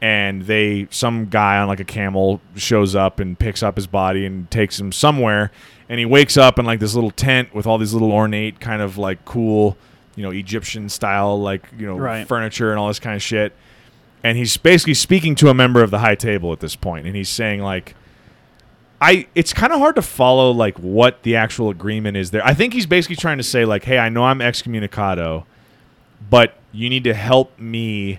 And they, some guy on like a camel shows up and picks up his body and takes him somewhere. And he wakes up in like this little tent with all these little ornate, kind of like cool, you know, Egyptian style, like you know, Right. furniture and all this kind of shit. And he's basically speaking to a member of the high table at this point, and he's saying like, I it's kind of hard to follow like what the actual agreement is there. I think he's basically trying to say like, "Hey, I know I'm excommunicado, but you need to help me."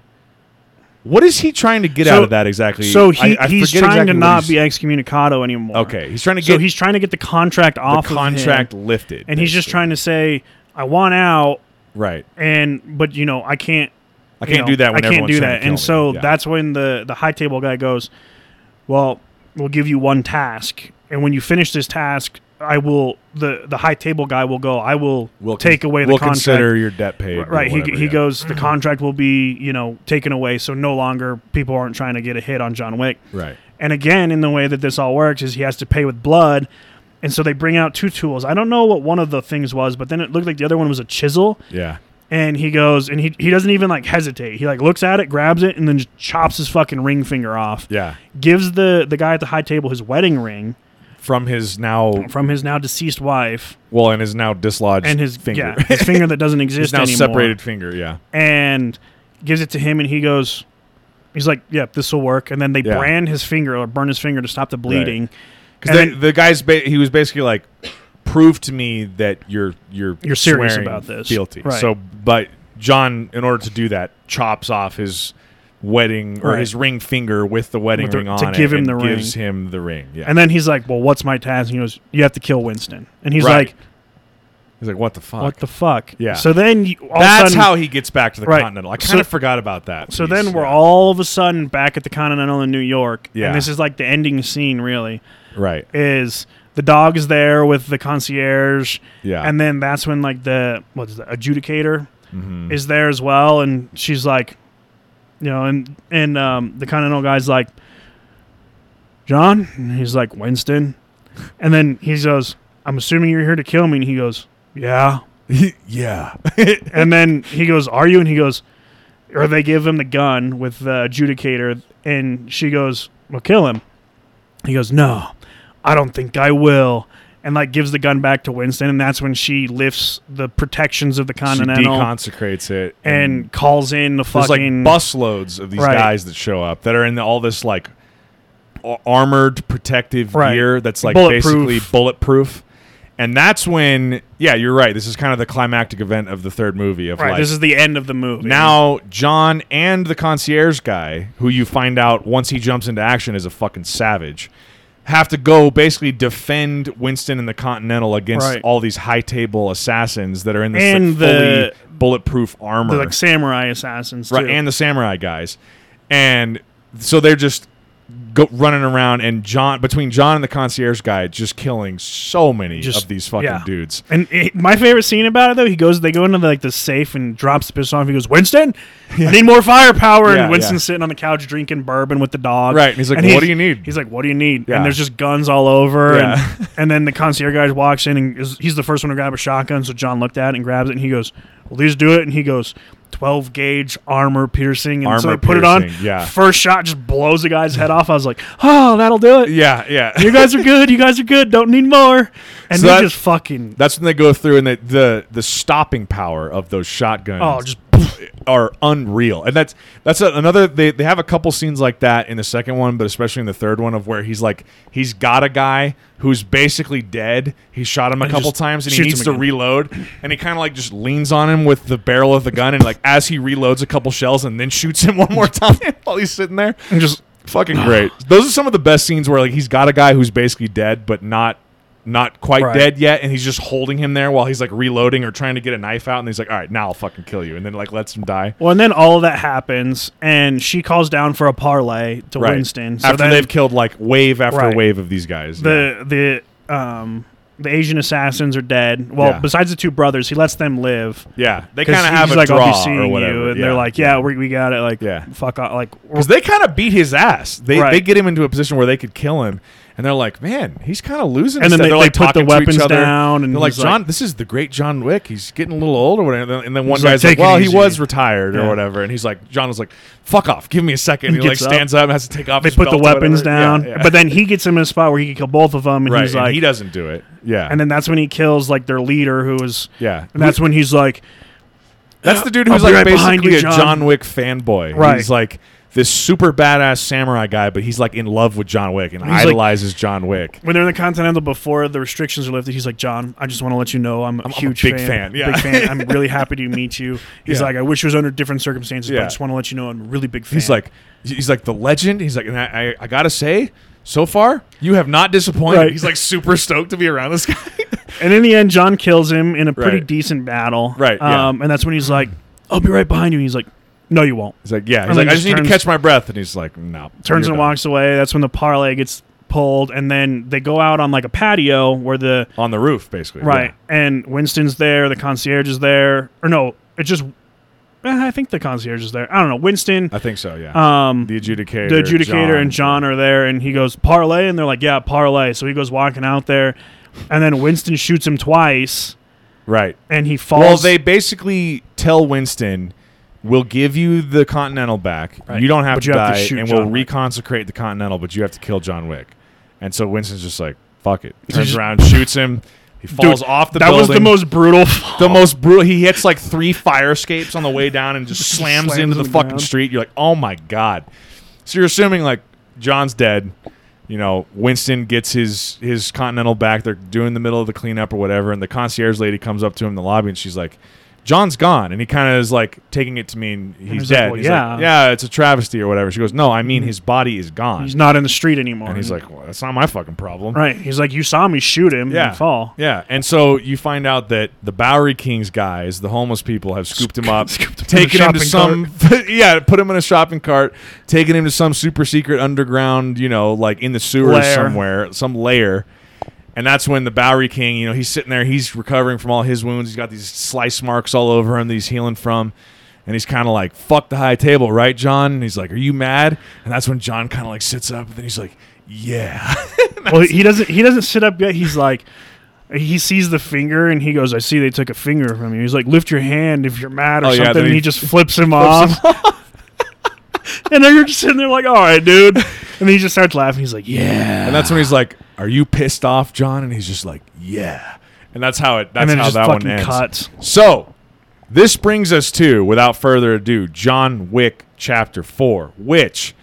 What is he trying to get So- out of that exactly? so he, I- I he's trying exactly to not be excommunicado anymore. Okay, he's trying to get. So he's trying to get the contract the off contract of him, lifted, and he's just trying to say, "I want out." right. and but you know I can't. I can't know, do that. When I can't do that, and me. so Yeah. that's when the the high table guy goes, "Well, we'll give you one task, and when you finish this task, I will the the high table guy will go. I will we'll take con- away the we'll contract." consider your debt paid. or Right, he, whatever, he yeah. goes. The mm-hmm. contract will be, you know, taken away, so no longer people aren't trying to get a hit on John Wick. right. And again, in the way that this all works is he has to pay with blood, and so they bring out two tools. I don't know what one of the things was, but then it looked like the other one was a chisel Yeah, and he goes and he, he doesn't even like hesitate he like looks at it grabs it and then just chops his fucking ring finger off yeah. gives the the guy at the high table his wedding ring From his now from his now deceased wife well, and his now dislodged and his finger. yeah his finger that doesn't his exist now anymore separated finger. Yeah. and gives it to him and he goes he's like yeah this will work and then they Yeah. brand his finger or burn his finger to stop the bleeding Because then- the guy's ba- he was basically like, prove to me that you're you're You're serious about this." Guilty. Right. So, but John, in order to do that, chops off his wedding or Right. his ring finger with the wedding With the- ring on to it give him the ring. gives him the ring. Yeah. and then he's like well what's my task and he goes you have to kill winston and he's Right. like He's like, what the fuck? what the fuck Yeah. so then you, all of a That's sudden- how he gets back to the Right. Continental. I kind So- of forgot about that. So piece. then we're Yeah. all of a sudden back at the Continental in New York. Yeah. And this is like the ending scene, really, right. is the dog is there with the concierge. Yeah. And then that's when, like, the, what is the adjudicator Mhm. is there as well. And she's like, you know, and, and um, the Continental guy's like, John? And he's like, Winston. And then he goes, I'm assuming you're here to kill me. And he goes, Yeah. yeah. and then he goes, "Are you?" And he goes, or they give him the gun with the adjudicator, and she goes, "Well, kill him." He goes, "No, I don't think I will." And like gives the gun back to Winston, and that's when she lifts the protections of the she Continental deconsecrates it and calls in the fucking like busloads of these Right. guys that show up that are in all this like armored protective Right. gear that's like Bulletproof. basically bulletproof. And that's when, yeah, you're right. This is kind of the climactic event of the third movie of right. like this is the end of the movie. now John and the concierge guy, who you find out once he jumps into action is a fucking savage, have to go basically defend Winston and the Continental against Right. all these high table assassins that are in this like, And fully bulletproof armor. The like samurai assassins, right, and the samurai guys, and so they're just go running around, and John between John and the concierge guy, just killing so many Just- of these fucking yeah. dudes. And it, my favorite scene about it though, he goes, they go into the, like the safe and drops the pistol off. He goes, Winston, I need more firepower. Yeah, and Winston's yeah. sitting on the couch drinking bourbon with the dog. Right, and he's like, And "What do you need?" He's like, "What do you need?" Yeah. And there's just guns all over. Yeah. And, and then the concierge guy walks in and is, he's the first one to grab a shotgun. So John looked at it and grabs it and he goes, "Will these do it?" And he goes. 12 gauge armor piercing and so Armor they put it on yeah. first shot just blows the guy's head off i was like oh that'll do it Yeah, yeah. you guys are good you guys are good don't need more and So they just fucking That's when they go through and the the the stopping power of those shotguns. Oh, just are unreal. And that's that's a, another. They they have a couple scenes like that in the second one, but especially in the third one of where he's like he's got a guy who's basically dead. He shot him a And couple times and he needs to reload, and he kind of like just leans on him with the barrel of the gun, and like as he reloads a couple shells, and then shoots him one more time while he's sitting there. And just Fucking great. Those are some of the best scenes where like he's got a guy who's basically dead but not not quite Right. dead yet and he's just holding him there while he's like reloading or trying to get a knife out and he's like all right now I'll fucking kill you and then like lets him die. well, and then all of that happens, and she calls down for a parley to Right. Winston. So after then they've killed like wave after Right. wave of these guys. yeah. the the um the Asian assassins are dead. Well, Yeah. besides the two brothers, he lets them live. yeah, they kind of have a like, draw I'll be seeing or whatever. you, and yeah. they're like, yeah, we, we got it. Like, Yeah. fuck off. Like, Because they kind of beat his ass. They Right. they get him into a position where they could kill him, and they're like, "Man, he's kind of losing." And then they- they're like they put the talking to each weapons down, and they're like, he's like- "John, this is the great John Wick. He's getting a little old or whatever." And then one like, guy's like, "Take it "Well, he was retired or whatever," and he's like, "John was like, fuck off, give me a second. He And he like gets up. stands up and has to take off. they put the weapons down. Yeah, yeah. But then he gets him in a spot where he can kill both of them, and right, he's and like, he doesn't do it. Yeah, and then that's when he kills like their leader, who was, yeah, and that's when he's like, That's the dude who's like right behind basically you, a John. John Wick fanboy. Right. He's like this super badass samurai guy, but he's like in love with John Wick and He's like- idolizes John Wick. when they're in the Continental before the restrictions are lifted, he's like, John, I just want to let you know I'm a I'm- a huge big fan. fan, yeah. Big fan. I'm really happy to meet you. He's Yeah. like, I wish it was under different circumstances, but Yeah. I just want to let you know I'm a really big fan. He's like, he's like the legend. He's like, and I, I, I gotta say, so far you have not disappointed. Right. He's like super stoked to be around this guy. and in the end, John kills him in a pretty Right. decent battle. Right, yeah. Um, and that's when he's like, I'll be right behind you. And he's like, No, you won't. He's like, yeah. He's like, I just just need to turns- catch my breath, and he's like, no. Turns you're and done. walks away. That's when the parley gets pulled, and then they go out on like a patio where the on the roof, basically. right and Winston's there, the concierge is there, or no, it just. eh, I think the concierge is there. I don't know. Winston, Yeah. I think so. Yeah. um, the adjudicator, the adjudicator and John are there, and he goes parley, and they're like, "Yeah, parley." So he goes walking out there, and then Winston shoots him twice, Right. and he falls. Well, they basically tell Winston, "We'll give you the Continental back. Right. You don't have But to you have die, to shoot and John we'll Wick." reconsecrate the Continental, but you have to kill John Wick." And so Winston's just like, "Fuck it." Turns around, shoots him. He falls off the that building. was the most brutal. the most brutal. He hits like three fire escapes on the way down and just slams, Slams into the him fucking street. You're like, oh my god. So you're assuming like John's dead. You know, Winston gets his his Continental back. They're doing the middle of the cleanup or whatever, and the concierge lady comes up to him in the lobby and she's like, "John's gone," and he kind of is like taking it to mean he's, he's like, dead. "Well, he's yeah." like, "Yeah, it's a travesty or whatever." She goes, "No, I mean mm. his body is gone." He's not in the street anymore. and he's like, "Well, that's not my fucking problem." right. He's like, you saw me shoot him Yeah. and fall. Yeah, and so you find out that the Bowery Kings guys, the homeless people, have scooped him up, Scooped him taken him to some, yeah, put him in a shopping cart, taken him to some super secret underground, you know, like in the sewers Lair. somewhere, some lair. And that's when the Bowery King, you know, he's sitting there, he's recovering from all his wounds. He's got these slice marks all over him that he's healing from. And he's kind of like, fuck the high table, right, John? And he's like, are you mad? And that's when John kind of like sits up and then he's like, yeah. Well, he doesn't. He doesn't sit up yet. He's like, he sees the finger and he goes, "I see they took a finger from you." He's like, "Lift your hand if you're mad or Oh, something." then and he he just flips him off. and then you're just sitting there like, "All right, dude." And he just starts laughing. He's like, "Yeah." And that's when he's like, "Are you pissed off, John?" And he's just like, "Yeah." And that's how it. That's and how that one ends. cuts. So, this brings us to, without further ado, John Wick Chapter Four. Which,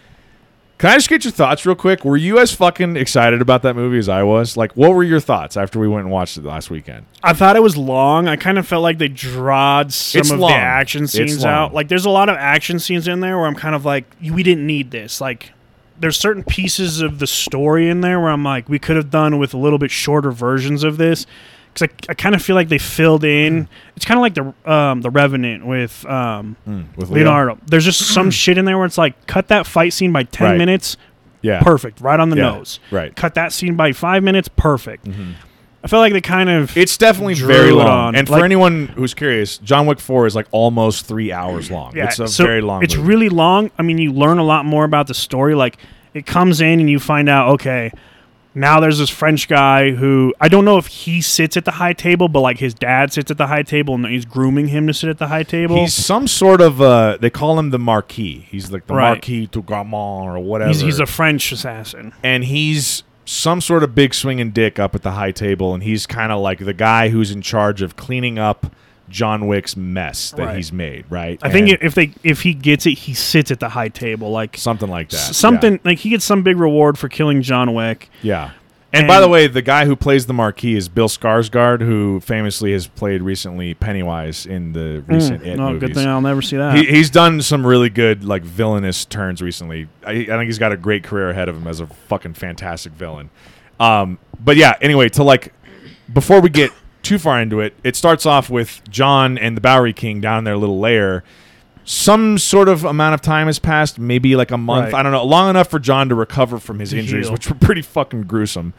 can I just get your thoughts real quick? Were you as fucking excited about that movie as I was? Like, what were your thoughts after we went and watched it last weekend? I thought it was long. I kind of felt like they drawed some It's of long. the action scenes out. Like, there's a lot of action scenes in there where I'm kind of like, we didn't need this. Like, there's certain pieces of the story in there where I'm like, we could have done with a little bit shorter versions of this. Because I, I kind of feel like they filled in. It's kind of like the um, the Revenant with um, With Leo? Leonardo. There's just some shit in there where it's like, cut that fight scene by 10 Right. minutes, Yeah. perfect, right on the Yeah. nose. Right. Cut that scene by five minutes, perfect. I feel like they kind of. It's definitely Drew very it long. on. And for anyone who's curious, John Wick 4 is like almost three hours long. Yeah, it's a so very long It's movie. really long. I mean, you learn a lot more about the story. Like, it comes in and you find out, okay, now there's this French guy who I don't know if he sits at the high table, but like his dad sits at the high table and he's grooming him to sit at the high table. He's some sort of uh they call him the Marquis. He's like the Right. Marquis to Gramont or whatever. He's, he's a French assassin. and he's some sort of big swinging dick up at the high table and he's kind of like the guy who's in charge of cleaning up John Wick's mess that Right. he's made, right? I think And if they if he gets it, he sits at the high table like something like that. something like he gets some big reward for killing John Wick. Yeah. And, by the way, the guy who plays the Marquis is Bill Skarsgård, who famously has played recently Pennywise in the recent It no, movies. good thing I'll never see that. He, he's done some really good like villainous turns recently. I, I think he's got a great career ahead of him as a fucking fantastic villain. Um, but yeah, anyway, to like before we get too far into it, it starts off with John and the Bowery King down in their little lair. Some sort of amount of time has passed, maybe like a month. Right. I don't know, long enough for John to recover from his injuries, which were pretty fucking gruesome.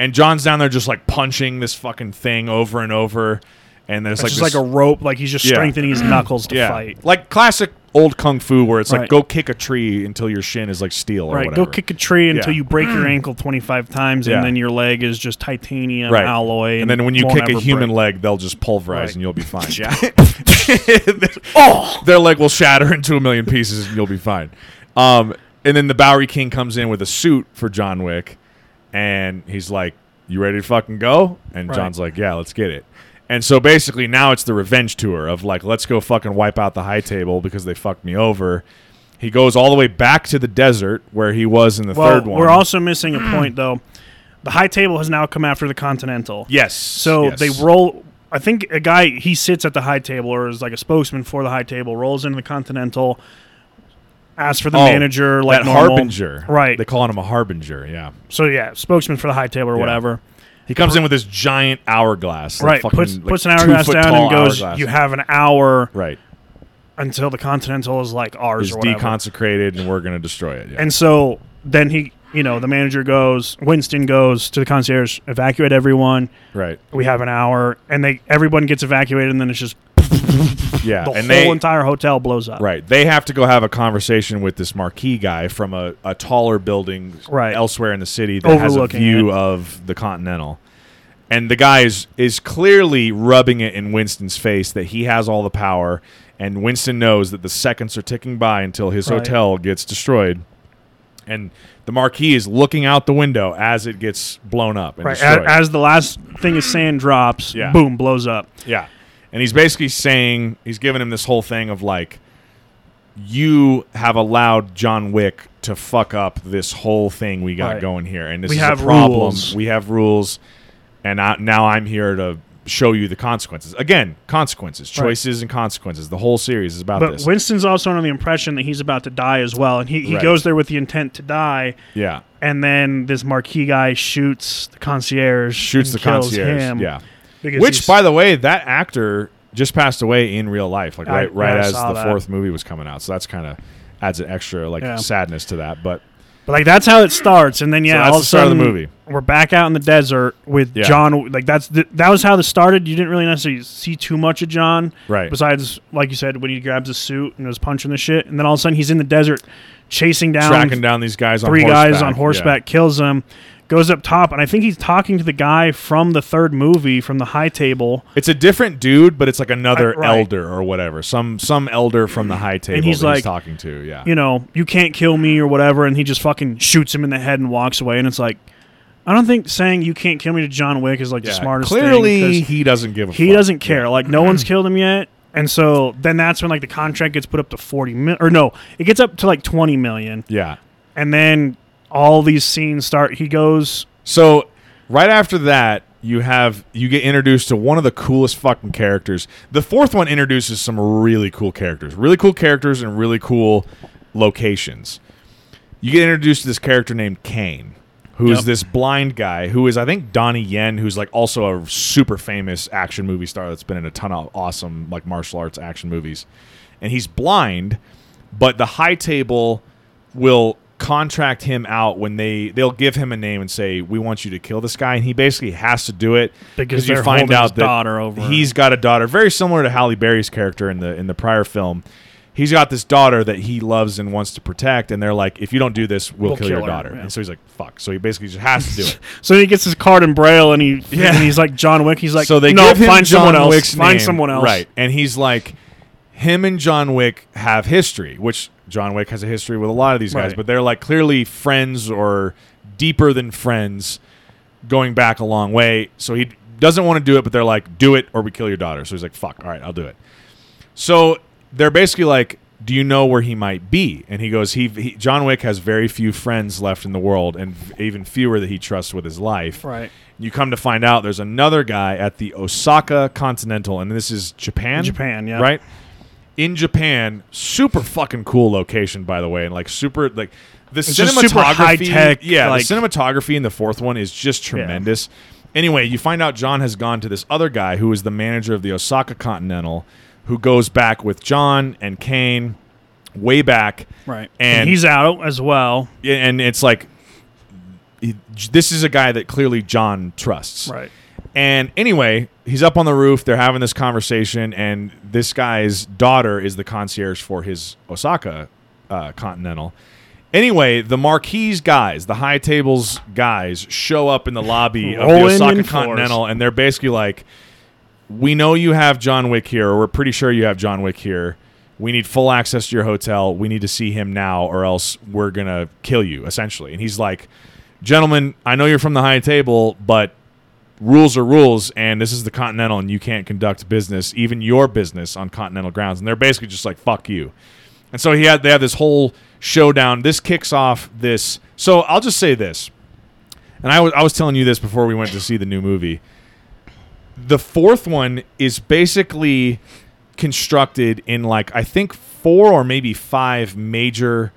And John's down there just like punching this fucking thing over and over. And there's it's like just this- like a rope, like he's just Yeah. strengthening his knuckles to fight. like classic old kung fu where it's like Right. go kick a tree until your shin is like steel or Right, whatever. go kick a tree until Yeah. you break your ankle twenty five times, Yeah. and then your leg is just titanium Right. alloy. and then when you kick a human break. leg, they'll just pulverize Right. and you'll be fine. Yeah. oh, Their leg will shatter into a million pieces and you'll be fine. Um, and then the Bowery King comes in with a suit for John Wick and he's like, You ready to fucking go? And Right. John's like, Yeah, let's get it. And so basically now it's the revenge tour of like, let's go fucking wipe out the high table because they fucked me over. He goes all the way back to the desert where he was in the well, third one. we're also missing a point though. The high table has now come after the continental. Yes. So yes. they roll. I think a guy he sits at the high table or is like a spokesman for the high table. Rolls into the continental. Asks for the Oh, manager, like that normal. harbinger. Right. They call him a harbinger. Yeah. So yeah, spokesman for the high table or Yeah. whatever. He comes in with this giant hourglass. like right. fucking, Puts like, puts an hourglass two-foot down tall and goes. hourglass. You have an hour right. until the continental is like ours Is or whatever. deconsecrated, and we're gonna destroy it. Yeah. And so then he, you know, the manager goes, Winston goes to the concierge, evacuate everyone. right. We have an hour, and they everyone gets evacuated, and then it's just Yeah. the and whole they entire hotel blows up. right. They have to go have a conversation with this marquis guy from a, a taller building Right. elsewhere in the city that has a view it. of the Continental. And the guy is, is clearly rubbing it in Winston's face that he has all the power, and Winston knows that the seconds are ticking by until his Right. hotel gets destroyed. And the marquis is looking out the window as it gets blown up and Right. A- destroyed. As, the last thing of sand drops, Yeah. boom, blows up. Yeah. And he's basically saying, he's giving him this whole thing of like, you have allowed John Wick to fuck up this whole thing we got Right. going here. And this We is have a problem. rules. We have rules. And I, now I'm here to show you the consequences. Again, consequences, Right. choices, and consequences. The whole series is about But this. Winston's also under the impression that he's about to die as well, and he, he Right. goes there with the intent to die. yeah. And then this marquis guy shoots the concierge, Shoots the kills concierge. him Yeah. Which, by the way, that actor just passed away in real life, like I- right, right yeah, as the that. fourth movie was coming out. So that's kind of adds an extra like Yeah. sadness to that. But But like that's how it starts, and then yeah, that's all the of a start of the sudden movie. we're back out in the desert with Yeah. John. Like that's the, that was how this started. You didn't really necessarily see too much of John, right, besides like you said when he grabs a suit and was punching the shit, and then all of a sudden he's in the desert chasing down tracking down these guys on three horseback. guys on horseback, kills them, goes up top, and I think he's talking to the guy from the third movie from the high table, It's a different dude, but it's like another I- right. elder or whatever. Some some elder from the high table he's that like, he's talking to. Yeah, you know, you can't kill me or whatever, and he just fucking shoots him in the head and walks away, and it's like. I don't think saying you can't kill me to John Wick is like Yeah, the smartest thing. He doesn't give a. he fuck. doesn't care. Like no one's killed him yet, and so then that's when like the contract gets put up to forty mil, or no, it gets up to like twenty million, Yeah. and then all these scenes start. He goes, So right after that, you have you get introduced to one of the coolest fucking characters. The fourth one introduces some really cool characters, really cool characters, and really cool locations. You get introduced to this character named Caine, who is Yep. this blind guy who is, I think, Donnie Yen, who's like also a super famous action movie star that's been in a ton of awesome like martial arts action movies, and he's blind, but the high table will contract him out when they they'll give him a name and say we want you to kill this guy and he basically has to do it Because you find out that he's got a daughter very similar to Halle Berry's character in the in the prior film he's got this daughter that he loves and wants to protect and they're like if you don't do this we'll, We'll kill, your her, daughter yeah. and so he's like fuck so he basically just has to do it so he gets his card in braille, and he Yeah. and he's like John Wick. He's like, so they no, give him find John someone else. Wick's find name, someone else. right and he's like him and John Wick have history which John Wick has a history with a lot of these guys Right. but they're like clearly friends or deeper than friends going back a long way so he Doesn't want to do it, but they're like, do it or we kill your daughter. So he's like, fuck, all right, I'll do it. So they're basically like, do you know where he might be? And he goes, he, he John Wick has very few friends left in the world, and even fewer that he trusts with his life. Right. You come to find out there's another guy at the Osaka Continental, and this is Japan. Japan, yeah. Right? In Japan, super fucking cool location, by the way, and like super like the super cinematography. high-tech, yeah, like- the cinematography in the fourth one is just tremendous. Anyway, you find out John has gone to this other guy who is the manager of the Osaka Continental, who goes back with John and Caine way back. Right. And- he's out as well. Yeah, and it's like this is a guy that clearly John trusts. Right. And anyway, he's up on the roof. They're having this conversation, and this guy's daughter is the concierge for his Osaka uh, Continental. Anyway, the Marquise guys, the high tables guys, show up in the lobby of the Rolling Osaka in. Continental, and they're basically like, "We know you have John Wick here, or we're pretty sure you have John Wick here. We need full access to your hotel. We need to see him now, or else we're gonna kill you." Essentially, and he's like, "Gentlemen, I know you're from the high table, but rules are rules, and this is the Continental, and you can't conduct business, even your business, on Continental grounds." And they're basically just like, "Fuck you." And so he had they have this whole showdown. This kicks off this. So I'll just say this, and I was I was telling you this before we went to see the new movie. The fourth one is basically constructed in like I think four or maybe five major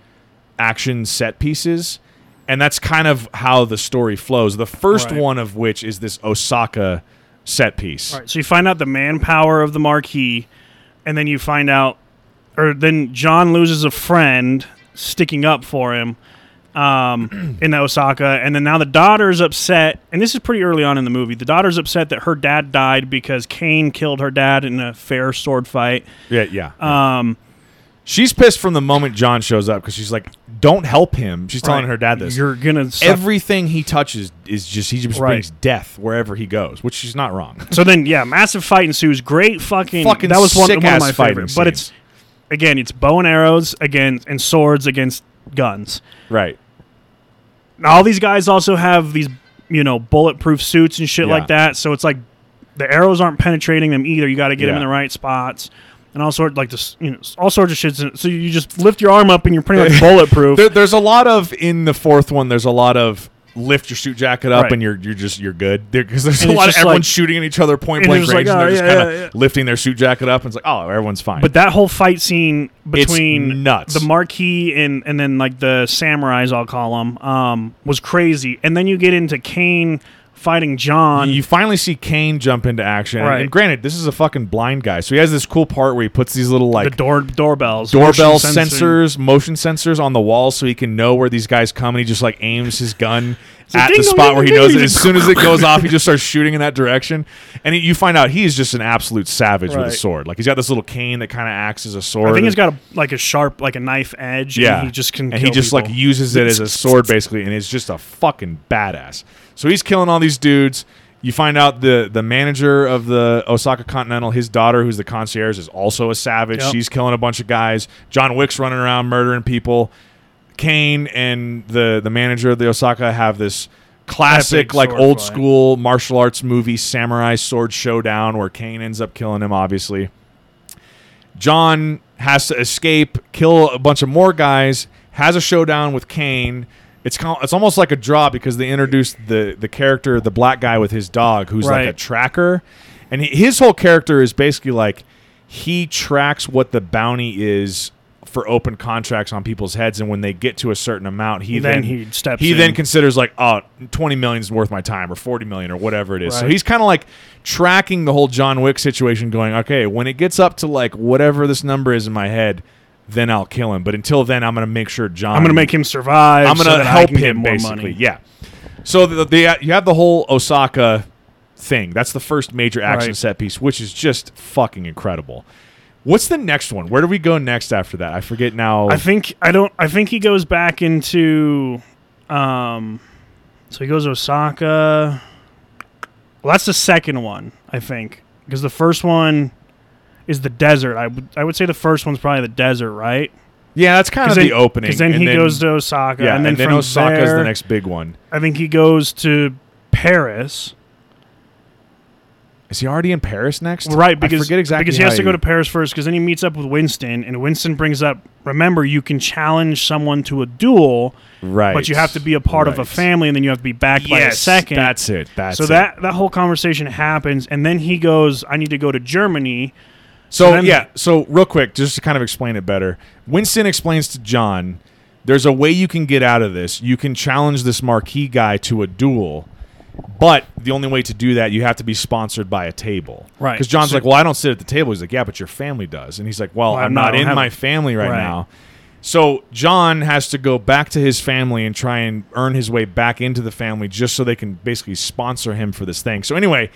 action set pieces. And that's kind of how the story flows. The first Right. one of which is this Osaka set piece. Right. So you find out the manpower of the marquis, and then you find out, or then John loses a friend sticking up for him um, in Osaka, and then now the daughter's upset, and this is pretty early on in the movie. The daughter's upset that her dad died because Caine killed her dad in a fair sword fight. Yeah, yeah. Um, She's pissed from the moment John shows up because she's like, "Don't help him." She's telling right. her dad this. You're gonna suffer. Everything he touches is just he just Right. brings death wherever he goes, which she's not wrong. So then, yeah, massive fight ensues. Great fucking. Fucking that was one, one of my fighting favorites. But it's scenes. again, it's bow and arrows against and swords against guns. right. Now, all these guys also have these, you know, bulletproof suits and shit Yeah. like that. So it's like the arrows aren't penetrating them either. You got to get them in the right spots. And all sorts like this, you know, all sorts of shit. So you just lift your arm up and you're pretty much bulletproof. There, there's a lot of in the fourth one. There's a lot of lift your suit jacket up Right. and you're you're just you're good because there's And a lot of everyone like- shooting at each other point blank range like, and they're oh, just kind of yeah, yeah. lifting their suit jacket up and it's like oh everyone's fine. But that whole fight scene between nuts. the marquis and and then like the samurais, I'll call them, um, was crazy. And then you get into Caine fighting John. you finally see Caine jump into action. Right. And granted, this is a fucking blind guy, so he has this cool part where he puts these little like the door doorbells, doorbell motion sensors, motion sensors on the wall, so he can know where these guys come, and he just like aims his gun like, at ding the dong, spot ding where he dong, knows ding, it. As soon as it goes off, he just starts shooting in that direction, and he, you find out he's just an absolute savage with a sword. Like he's got this little cane that kind of acts as a sword. I think he's got a, like a sharp, like a knife edge. yeah, and he just can. and he kill just like uses it as a sword basically, and is just a fucking badass. So he's killing all these dudes. You find out the the manager of the Osaka Continental, his daughter, who's the concierge, is also a savage. Yep. She's killing a bunch of guys. John Wick's running around murdering people. Caine and the the manager of the Osaka have this classic, like old fight. school martial arts movie samurai sword showdown where Caine ends up killing him. Obviously, John has to escape, kill a bunch of more guys, has a showdown with Caine. It's kind it's almost like a draw because they introduced the the character, the black guy with his dog, who's like a tracker, and he, his whole character is basically like he tracks what the bounty is for open contracts on people's heads, and when they get to a certain amount, he Then then, he steps he in. then considers like, oh, 20 million is worth my time, or 40 million, or whatever it is. So he's kind of like tracking the whole John Wick situation, going, okay, when it gets up to like whatever this number is in my head, then I'll kill him. But until then, I'm going to make sure John. I'm gonna make him survive. I'm going to that I help him basically. money. Yeah. So the, the you have the whole Osaka thing. That's the first major action Right. set piece, which is just fucking incredible. What's the next one? Where do we go next after that? I forget now. I think I don't. I think he goes back into. Um, so he goes to Osaka. Well, that's the second one, I think, because the first one is the desert. I would I would say the first one's probably the desert, right? yeah, that's kind of then, the opening. Because then and he goes to Osaka, yeah, and then, from Osaka's there, the next big one. I think he goes to Paris. Is he already in Paris next? Right, because I forget exactly because he has to go to Paris first. Because then he meets up with Winston, and Winston brings up, remember, you can challenge someone to a duel, right, but you have to be a part of a family, and then you have to be backed by a Yes, second. That's it. That's so it. that that whole conversation happens, and then he goes, "I need to go to Germany." So then- yeah, so real quick, just to kind of explain it better, Winston explains to John, "There's a way you can get out of this. You can challenge this marquis guy to a duel, but the only way to do that, you have to be sponsored by a table." Right. Because John's So- like, "Well, I don't sit at the table." He's like, "Yeah, but your family does," and he's like, "Well, Well, I'm no, I not don't in my family right, Right. now." So John has to go back to his family and try and earn his way back into the family just so they can basically sponsor him for this thing. So anyway,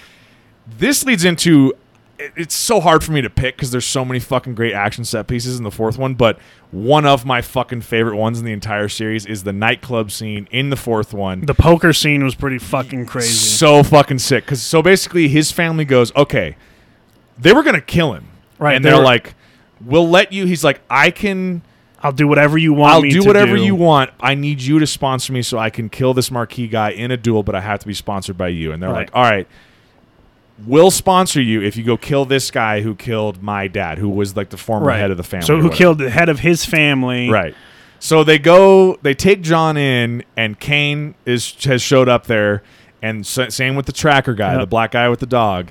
this leads into it's so hard for me to pick because there's so many fucking great action set pieces in the fourth one but one of my fucking favorite ones in the entire series is the nightclub scene in the fourth one The poker scene was pretty fucking crazy. so fucking sick because so basically his family goes okay they were gonna kill him Right, and they they're like we'll let you he's like i can I'll do whatever you want. I'll do whatever do. you want. I need you to sponsor me so I can kill this marquis guy in a duel, but I have to be sponsored by you. And they're Right. like, all right, we'll sponsor you if you go kill this guy who killed my dad, who was like the former Right. head of the family. So who whatever." killed the head of his family? Right. So they go, they take John in, and Caine is has showed up there, and s- same with the tracker guy, Yep. the black guy with the dog,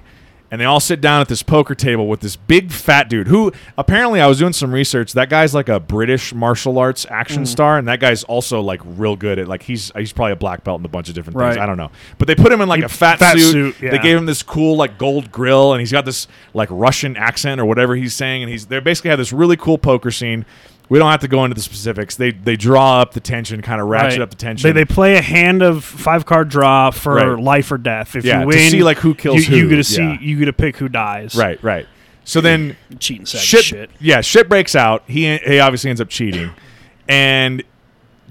and they all sit down at this poker table with this big fat dude who apparently I was doing some research. That guy's like a British martial arts Mm. action star, and that guy's also like real good at like he's he's probably a black belt in a bunch of different things. I don't know, but they put him in like He- a fat, fat suit. suit, They gave him this cool like gold grill, and he's got this like Russian accent or whatever he's saying, and he's they basically have this really cool poker scene. We don't have to go into the specifics. They they draw up the tension, kind of ratchet Right. up the tension. They, they play a hand of five card draw for Right. life or death. If Yeah, you to win, see, like, who kills you, You get to see. Yeah. You get to pick who dies. right, right. So then Cheating shit, shit. yeah, shit breaks out. He he obviously ends up cheating, and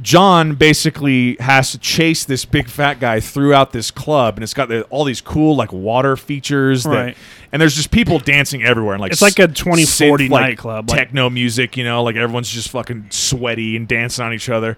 John basically has to chase this big fat guy throughout this club, and it's got the, all these cool like water features. That, Right. And there's just people dancing everywhere, and like It's like a 2040 synth, nightclub, like- techno music. You know, like everyone's just fucking sweaty and dancing on each other.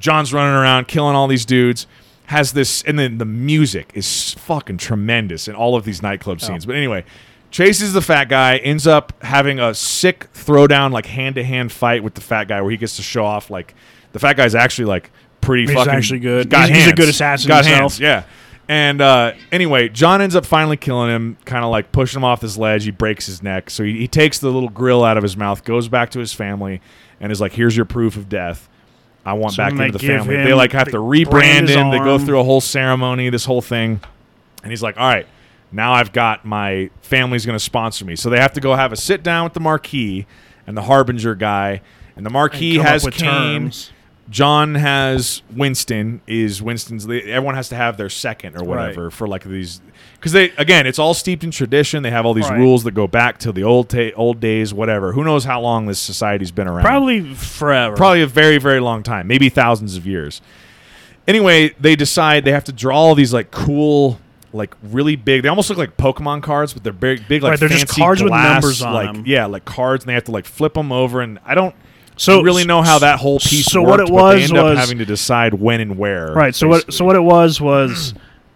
John's running around killing all these dudes. Has this, and then the music is fucking tremendous in all of these nightclub Oh. scenes. But anyway, chases the fat guy, ends up having a sick throwdown, like hand to hand fight with the fat guy, where he gets to show off like the fat guy's actually like pretty He's fucking actually good. Got He's- he's a good assassin Got himself. hands, yeah. And uh, anyway, John ends up finally killing him, kind of like pushing him off this ledge. He breaks his neck, so he, he takes the little grill out of his mouth, goes back to his family, and is like, "Here's your proof of death." I want So back into the family. They like have they to rebrand him. They go through a whole ceremony, this whole thing, and he's like, "All right, now I've got my family's going to sponsor me." So they have to go have a sit down with the marquis and the harbinger guy, and the And marquis up has Caine. terms. John has Winston. Is Winston's? Everyone has to have their second or whatever for like these, because they again, it's all steeped in tradition. They have all these Right. rules that go back to the old ta- old days, whatever. Who knows how long this society's been around? Probably forever. probably a very very long time, maybe thousands of years. Anyway, they decide they have to draw all these like cool. Like really big, they almost look like Pokemon cards, but they're big, big like Right, they're just fancy cards with numbers on like them. yeah, like cards, and they have to like flip them over. And I don't So really know how that whole piece So worked, what it was they end up was having to decide when and where. right. So what? So what it was was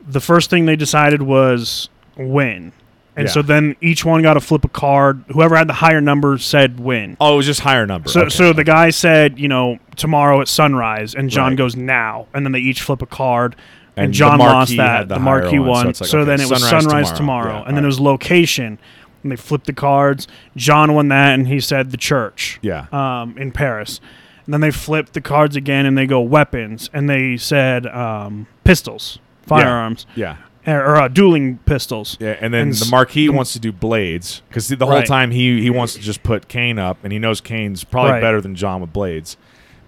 the first thing they decided was win, and Yeah. so then each one got to flip a card. Whoever had the higher number said win. Oh, it was just higher number. So, Okay. so the guy said, you know, tomorrow at sunrise, and John Right. goes now, and then they each flip a card, and, And John lost that. the The, marquis one, so won. like, so okay, then it was sunrise sunrise tomorrow. tomorrow, Yeah, and then it was location, and they flipped the cards. John won that, and he said the church, yeah, um, in Paris. And then they flipped the cards again, and they go weapons, and they said um, pistols, firearms, yeah, or, or uh, dueling pistols. yeah. And then And the marquis wants to do blades because the whole Right. time he he wants to just put Caine up, and he knows Caine's probably Right. better than John with blades.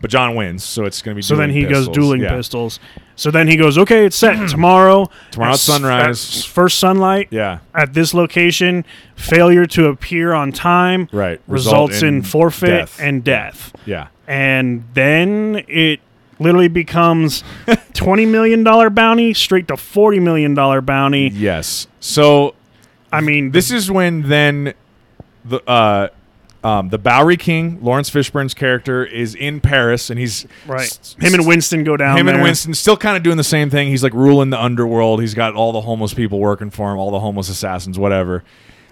But John wins, so it's going to be. So then dueling he goes dueling yeah. pistols. So then he goes, okay, it's set tomorrow. Tomorrow at at sunrise. at first sunlight Yeah, at this location. Failure to appear on time right. results Result in, forfeit death. and death. yeah. And then it literally becomes twenty million dollar bounty straight to forty million dollar bounty. Yes. So I mean, this is when then the uh Um, the Bowery King, Laurence Fishburne's character, is in Paris, and he's Right. s- Him and Winston go down him there. and Winston still kind of doing the same thing. He's like ruling the underworld. He's got all the homeless people working for him, all the homeless assassins, whatever.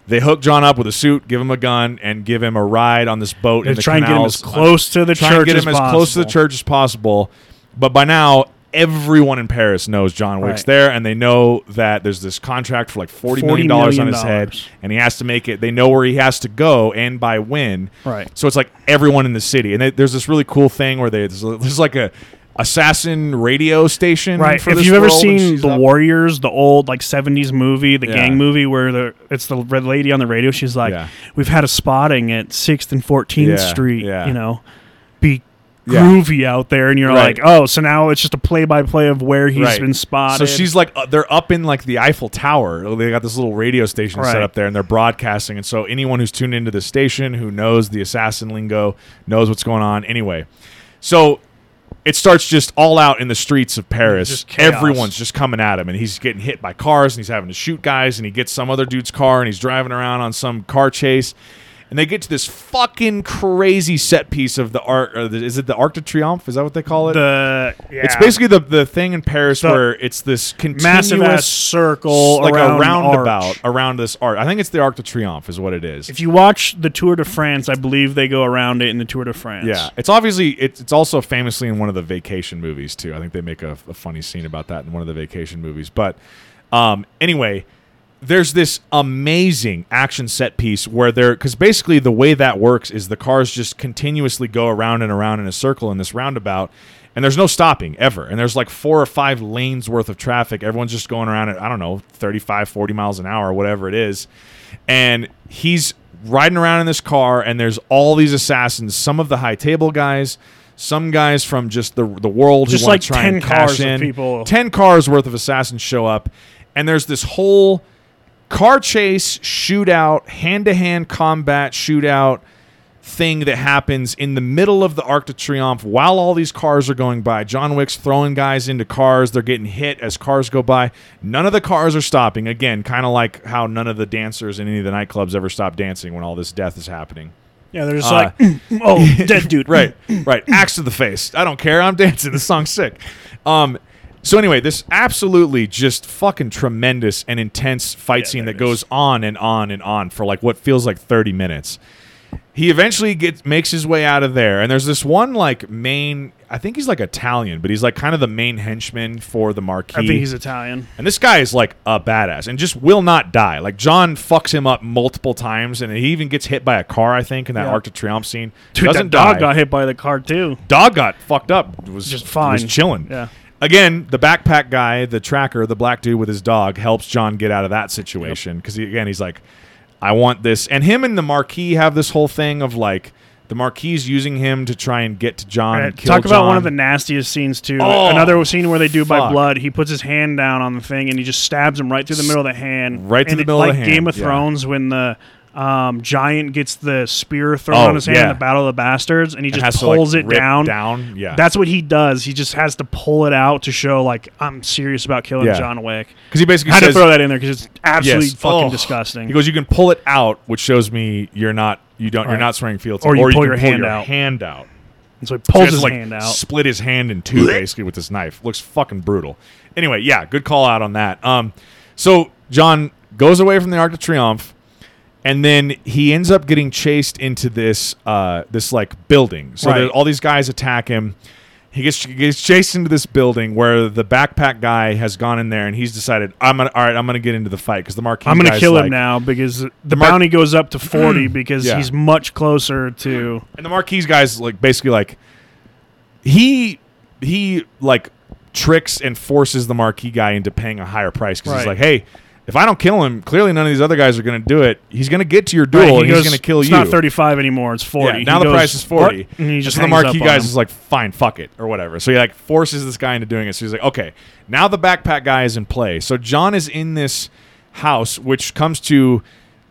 They hook John up with a suit, give him a gun, and give him a ride on this boat. They in the try and get him as close to the try church and get as him as close to the church as possible. But by now, everyone in Paris knows John Wick's Right. there, and they know that there's this contract for like forty million $40 on his head, and he has to make it. They know where he has to go and by when. Right. So it's like everyone in the city, and they, there's this really cool thing where they there's, there's like a assassin radio station. Right. If you've ever seen The up- Warriors, the old like '70s movie, the Yeah. gang movie, where the it's the red lady on the radio. She's like, Yeah. "We've had a spotting at Sixth and 14th Yeah, Street. yeah. You know, be Yeah. groovy out there." And you're Right. like, "Oh, so now it's just a play-by-play of where he's Right. been spotted." So she's like, uh, they're up in like the Eiffel Tower. They got this little radio station set up there, and they're broadcasting. And so anyone who's tuned into the station who knows the assassin lingo knows what's going on. Anyway, so it starts just all out in the streets of Paris. Just. Everyone's just coming at him, and he's getting hit by cars, and he's having to shoot guys, and he gets some other dude's car, and he's driving around on some car chase. And they get to this fucking crazy set piece of the art. The, is it the Arc de Triomphe? Is that what they call it? the yeah, It's basically the the thing in Paris The where it's this continuous massive ass circle like around a roundabout arch. around this art. I think it's the Arc de Triomphe is what it is. If you watch the Tour de France, I believe they go around it in the Tour de France. yeah, it's obviously it's, it's also famously in one of the vacation movies too. I think they make a, a funny scene about that in one of the vacation movies. But um, anyway, there's this amazing action set piece where they're because basically the way that works is the cars just continuously go around and around in a circle in this roundabout and there's no stopping ever. And there's like four or five lanes worth of traffic. Everyone's just going around at i don't know 35 40 miles an hour whatever it is. And he's riding around in this car and there's all these assassins some of the high table guys some guys from just the the world Just who want like to try 10 and cash cars in. people. 10 cars worth of assassins show up and there's this whole car chase shootout hand-to-hand combat shootout thing that happens in the middle of the Arc de Triomphe while all these cars are going by. John Wick's throwing guys into cars. They're getting hit as cars go by. None of the cars are stopping. Again, kind of like how none of the dancers in any of the nightclubs ever stop dancing when all this death is happening. yeah. They're just Uh, like, oh, dead dude. right, right. Axe to the face. I don't care. I'm dancing. This song's sick. Um, so anyway, this absolutely just fucking tremendous and intense fight Yeah, scene that goes on and on and on for like what feels like 30 minutes. He eventually gets makes his way out of there, and there's this one like main. I think he's like Italian, but he's like kind of the main henchman for the Marquis. I think he's Italian. And this guy is like a badass and just will not die. Like John fucks him up multiple times, and he even gets hit by a car. I think in that Yeah. Arc de Triomphe scene. Dude, Doesn't that dog die. got hit by the car too. Dog got fucked up. Was Just fine. Was chilling. Yeah. Again, the backpack guy, the tracker, the black dude with his dog, helps John get out of that situation because he, again, he's like, "I want this," and him and the Marquis have this whole thing of like the Marquis using him to try and get to John. Right, and kill Talk about one of the nastiest scenes too. Oh, Another scene where they do by blood. He puts his hand down on the thing and he just stabs him right through the middle of the hand. Right through the it- middle of like the hand, Game of yeah. Thrones when the um, giant gets the spear thrown Oh, on his hand in the Battle of the Bastards, and he And just has to, like, pulls it down. Down, yeah. That's what he does. He just has to pull it out to show like I'm serious about killing Yeah. John Wick. because he basically I had says, to throw that in there because it's absolutely Yes. fucking Oh. disgusting. He goes, "You can pull it out, which shows me you're not you don't you're not swearing fealty, Or you pull can your pull hand your out. hand out." and so he So pulls has his like, hand out. Split his hand in two basically with this knife. Looks fucking brutal. Anyway, yeah, good call out on that. Um, so John goes away from the Arc de Triomphe, and then he ends up getting chased into this uh this like building. So Right. all these guys attack him. He gets, he gets chased into this building where the backpack guy has gone in there and he's decided I'm gonna all right I'm gonna get into the fight because the Marquis I'm gonna kill like, him now because the Mar- bounty goes up to 40 because Yeah. he's much closer to. And the Marquis guy's like basically like he he like tricks and forces the Marquis guy into paying a higher price because he's like, hey, if I don't kill him, clearly none of these other guys are going to do it. He's going to get to your duel Right, he and goes, he's going to kill it's you. It's not 35 anymore. It's 40. Yeah, now He the goes, price is forty. "What?" And he just so the marquee Marquis up on guys him. is like, fine, fuck it, or whatever. So he like forces this guy into doing it. So he's like, okay, now the backpack guy is in play. So John is in this house, which comes to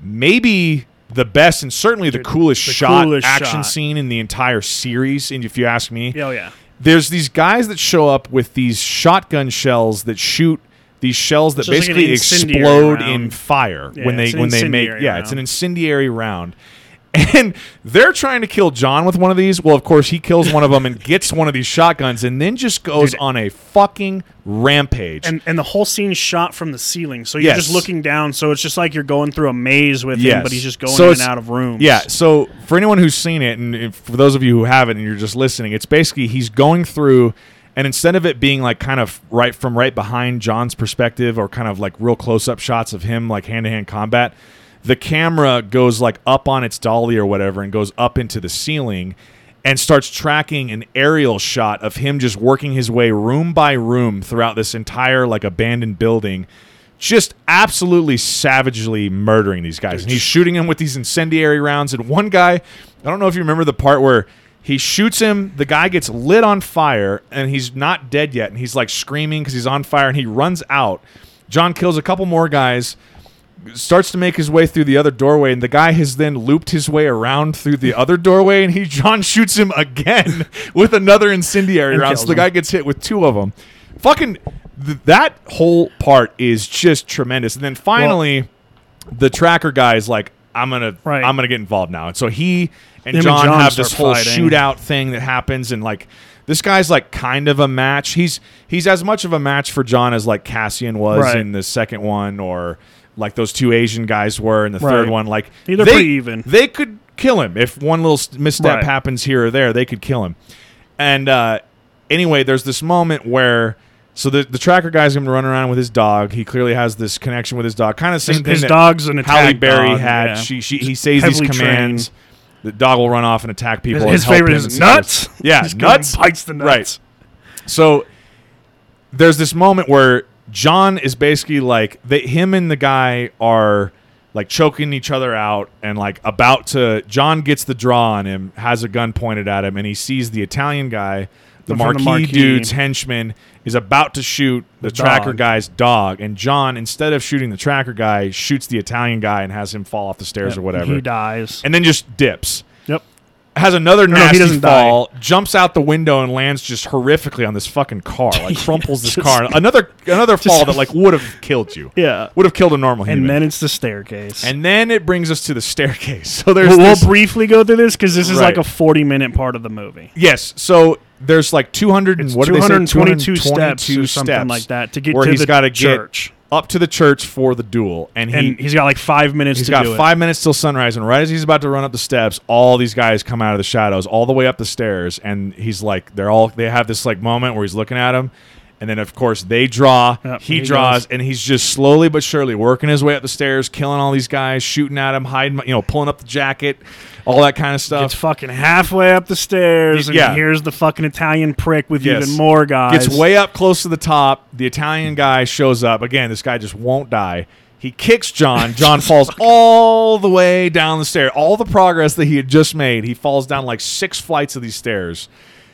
maybe the best and certainly the Dude, coolest the shot coolest action shot. scene in the entire series. And if you ask me, Oh yeah. there's these guys that show up with these shotgun shells that shoot these shells that just like basically explode round. in fire Yeah, when they when they make yeah it's an incendiary round And they're trying to kill John with one of these. Well, of course, he kills one of them and gets one of these shotguns and then just goes Dude. on a fucking rampage. and and the whole scene's shot from the ceiling, so you're Yes. just looking down. So it's just like you're going through a maze with him, but he's just going So in and out of rooms. Yeah. So for anyone who's seen it, and if- for those of you who haven't, and you're just listening, it's basically he's going through, and instead of it being like kind of right from right behind John's perspective, or kind of like real close up shots of him like hand to hand combat, the camera goes like up on its dolly or whatever, and goes up into the ceiling. And starts tracking an aerial shot of him just working his way room by room throughout this entire like abandoned building, just absolutely savagely murdering these guys. And he's shooting them with these incendiary rounds. And one guy, I don't know if you remember the part where he shoots him, the guy gets lit on fire, and he's not dead yet. And he's like screaming because he's on fire, and he runs out. John kills a couple more guys, starts to make his way through the other doorway, and the guy has then looped his way around through the other doorway, and he John shoots him again with another incendiary round. So the him. guy gets hit with two of them. Fucking th- that whole part is just tremendous. And then finally, the tracker guy is like, "I'm gonna, Right. I'm gonna get involved now." And so he and Him and John, John have this whole fighting. shootout thing that happens, and like. This guy's like kind of a match. He's he's as much of a match for John as like Cassian was Right. in the second one, or like those two Asian guys were in the third one. Like They're they, pretty even. They could kill him if one little misstep Right. happens here or there. They could kill him. And uh, anyway, there's this moment where so the the tracker guy's going to run around with his dog. He clearly has this connection with his dog. Kind of same his, thing his that dog's an Halle Berry dog, had. yeah. She, she he says these commands. The dog will run off and attack people. His, his favorite is nuts. Yeah, nuts. bites the nuts. Right. So there's this moment where John is basically like they, him and the guy are like choking each other out and like about to John gets the draw on him, has a gun pointed at him, and he sees the Italian guy, the From the Marquis, Marquis. dude's henchman, is about to shoot the, The tracker dog. guy's dog, and John, instead of shooting the tracker guy, shoots the Italian guy and has him fall off the stairs or whatever, He dies. and then just dips. Has another No, he nasty doesn't fall, jumps out the window and lands just horrifically on this fucking car, like crumples this Just- car. Another another fall that like would have killed you. Yeah. Would have killed a normal human. And then it's the staircase. and then it brings us to the staircase. So there's we'll, we'll briefly go through this because this is like a 40 minute part of the movie. yes. So there's like 200 and what did they say? 222 steps 222 or something steps like that to get where to he's the gotta get church. Up to the church for the duel, and he and he's got like five minutes He's got five minutes till sunrise, and right as he's about to run up the steps, all these guys come out of the shadows, all the way up the stairs, and he's like, they're all they have this like moment where he's looking at them, and then of course they draw, Yep, he, he draws, goes. and he's just slowly but surely working his way up the stairs, killing all these guys, shooting at him, hiding, you know, pulling up the jacket, all that kind of stuff. Gets fucking halfway up the stairs, and Yeah. here's the fucking Italian prick with Yes. even more guys. Gets way up close to the top. The Italian guy shows up. Again, this guy just won't die. He kicks John. John falls all the way down the stair. All the progress that he had just made, he falls down like six flights of these stairs.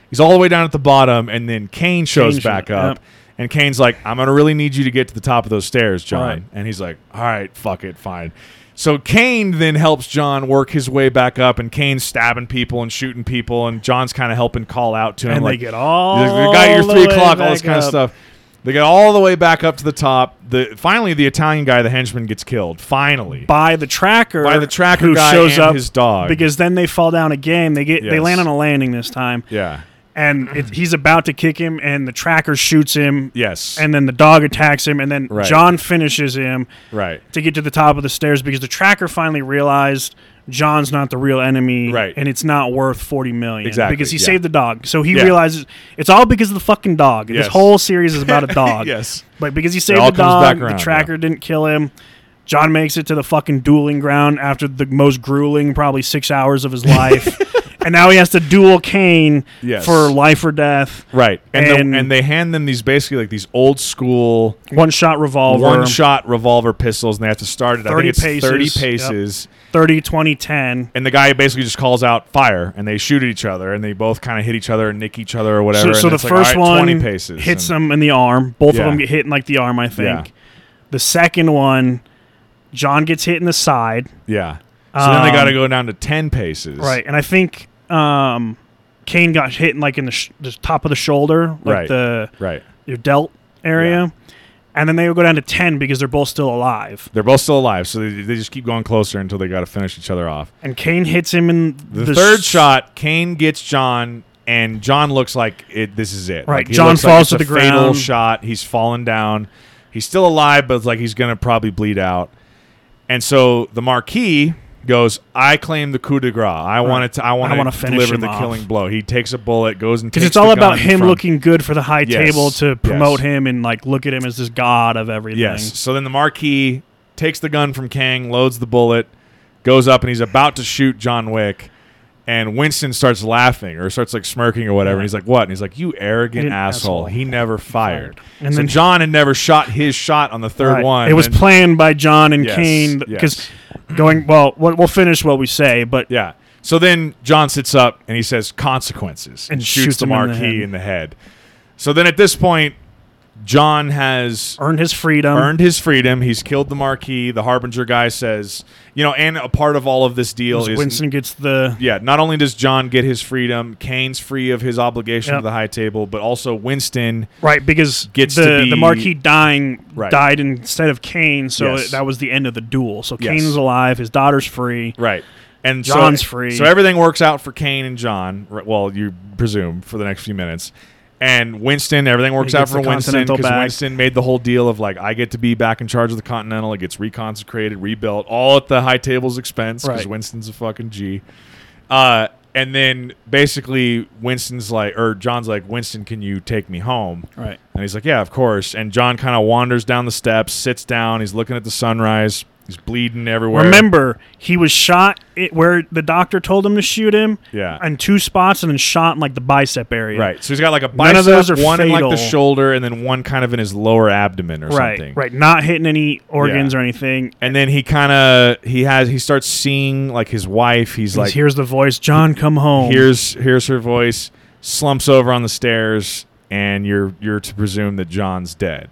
He's all the way down at the bottom, and then Caine shows Caine back up. yep. And Caine's like, I'm going to really need you to get to the top of those stairs, John. Right. And he's like, All right, fuck it, fine. So Caine then helps John work his way back up, and Caine's stabbing people and shooting people, and John's kind of helping call out to him. and like, they get all the, guy your three o'clock, all this kind of stuff. They get all the way back up to the top. The finally, the Italian guy, the henchman, gets killed. Finally, by the tracker By the tracker who guy shows and up his dog. because then they fall down again. They get they land on a landing this time, yeah, and mm. it, he's about to kick him, and the tracker shoots him, yes, and then the dog attacks him, and then Right. John finishes him right, to get to the top of the stairs because the tracker finally realized John's not the real enemy, Right. And it's not worth forty million Exactly, because he yeah. saved the dog. So he Yeah. realizes it's all because of the fucking dog. Yes. This whole series is about a dog. yes, But because he saved all the comes back dog, around, the tracker didn't kill him. John makes it to the fucking dueling ground after the most grueling, probably six hours of his life. and now he has to duel Caine Yes. for life or death. right. And And- the, and they hand them these basically like these old school One shot revolver. one shot revolver pistols, and they have to start it. I 30 think it's paces. thirty Yep. paces. 30, 20, 10. And the guy basically just calls out fire, and they shoot at each other, and they both kind of hit each other and nick each other or whatever. So, so the like, first all right, one 20 paces, hits and- him in the arm. Both Yeah. of them get hit in like the arm, I think. Yeah. The second one, John gets hit in the side. Yeah. So then they Um, got to go down to ten paces. Right, and I think um, Caine got hit in like in the, sh- the top of the shoulder, like Right. the Right. your delt area, and then they would go down to ten because they're both still alive. They're both still alive, so they, they just keep going closer until they got to finish each other off. And Caine hits him in The, the, third s- shot, Caine gets John, and John looks like it. This is it. Right, Like, John looks like falls to the Fatal ground. shot. He's fallen down. He's still alive, but it's like he's gonna probably bleed out. And so the Marquis goes, "I claim the coup de grace. I want to. I want finish deliver the off." killing blow." He takes a bullet, goes and because it's all about him from- looking good for the high Yes, table to promote yes. him and like look at him as this god of everything. Yes. So then the Marquis takes the gun from Caine, loads the bullet, goes up, and he's about to shoot John Wick. And Winston starts laughing or starts like smirking or whatever. Yeah. And he's like, "What?" And he's like, "You arrogant asshole. asshole. He never fired." And so then- John had never shot his shot on the third Right. one. It was planned by John and Yes, Caine because yes. going well. We'll we'll finish what we say, but yeah. So then John sits up and he says consequences And shoots, shoots the Marquis in the in the head. So then at this point, John has earned his freedom. earned his freedom. He's killed the Marquis. The Harbinger guy says, you know, and a part of all of this deal is Winston gets the yeah, not only does John get his freedom, Caine's free of his obligation Yep. to the high table, but also Winston right because Gets the to be- the Marquis dying Right. died instead of Caine, so Yes. that was the end of the duel. So Yes. Caine's alive, his daughter's free. Right. And John's so, free. So everything works out for Caine and John. Well, you presume for the next few minutes. And Winston, everything works out for Winston because. Winston made the whole deal of like, I get to be back in charge of the Continental. It gets reconsecrated, rebuilt, all at the high table's expense because Right. Winston's a fucking G. Uh, and then basically Winston's like, or John's like, Winston, can you take me home? Right. And he's like, Yeah, of course. And John kind of wanders down the steps, sits down. He's looking at the sunrise. He's bleeding everywhere. Remember, he was shot it, where the doctor told him to shoot him Yeah. in two spots, and then shot in like the bicep area. Right. So he's got like a None bicep, of those are one in like the shoulder, and then one kind of in his lower abdomen or Right. something. Right. Not hitting any organs Yeah. or anything. And then he kind of he has he starts seeing like his wife. He's He's like hears the voice, John, come home. hears hears her voice, slumps over on the stairs, and you're you're to presume that John's dead.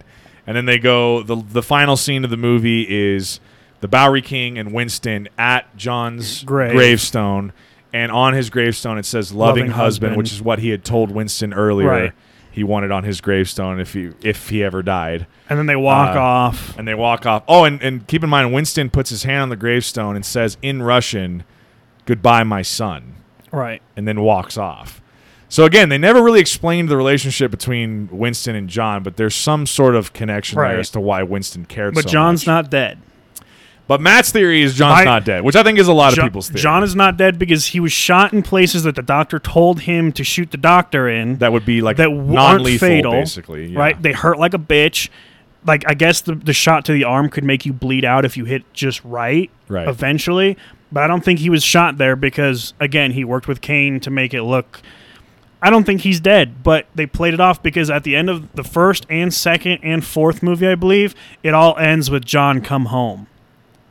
And then they go the the final scene of the movie is the Bowery King and Winston at John's Grave. gravestone, and on his gravestone it says "loving, Loving husband," husband. which is what he had told Winston earlier. Right. He wanted on his gravestone if he if he ever died. and then they walk Uh, off. And they walk off. Oh, and, and keep in mind, Winston puts his hand on the gravestone and says in Russian, "Goodbye, my son." Right. and then walks off. So again, they never really explained the relationship between Winston and John, but there's some sort of connection Right. there as to why Winston cared But so John's much. not dead. But Matt's theory is John's My- not dead, which I think is a lot Jo- of people's theory. John is not dead because he was shot in places that the doctor told him to shoot the doctor in. that would be like that w- aren't non-lethal, fatal, basically. yeah. Right? They hurt like a bitch. Like I guess the the shot to the arm could make you bleed out if you hit just right. Right. Eventually, but I don't think he was shot there because again he worked with Caine to make it look. I don't think he's dead, but they played it off because at the end of the first and second and fourth movie, I believe, it all ends with John come home.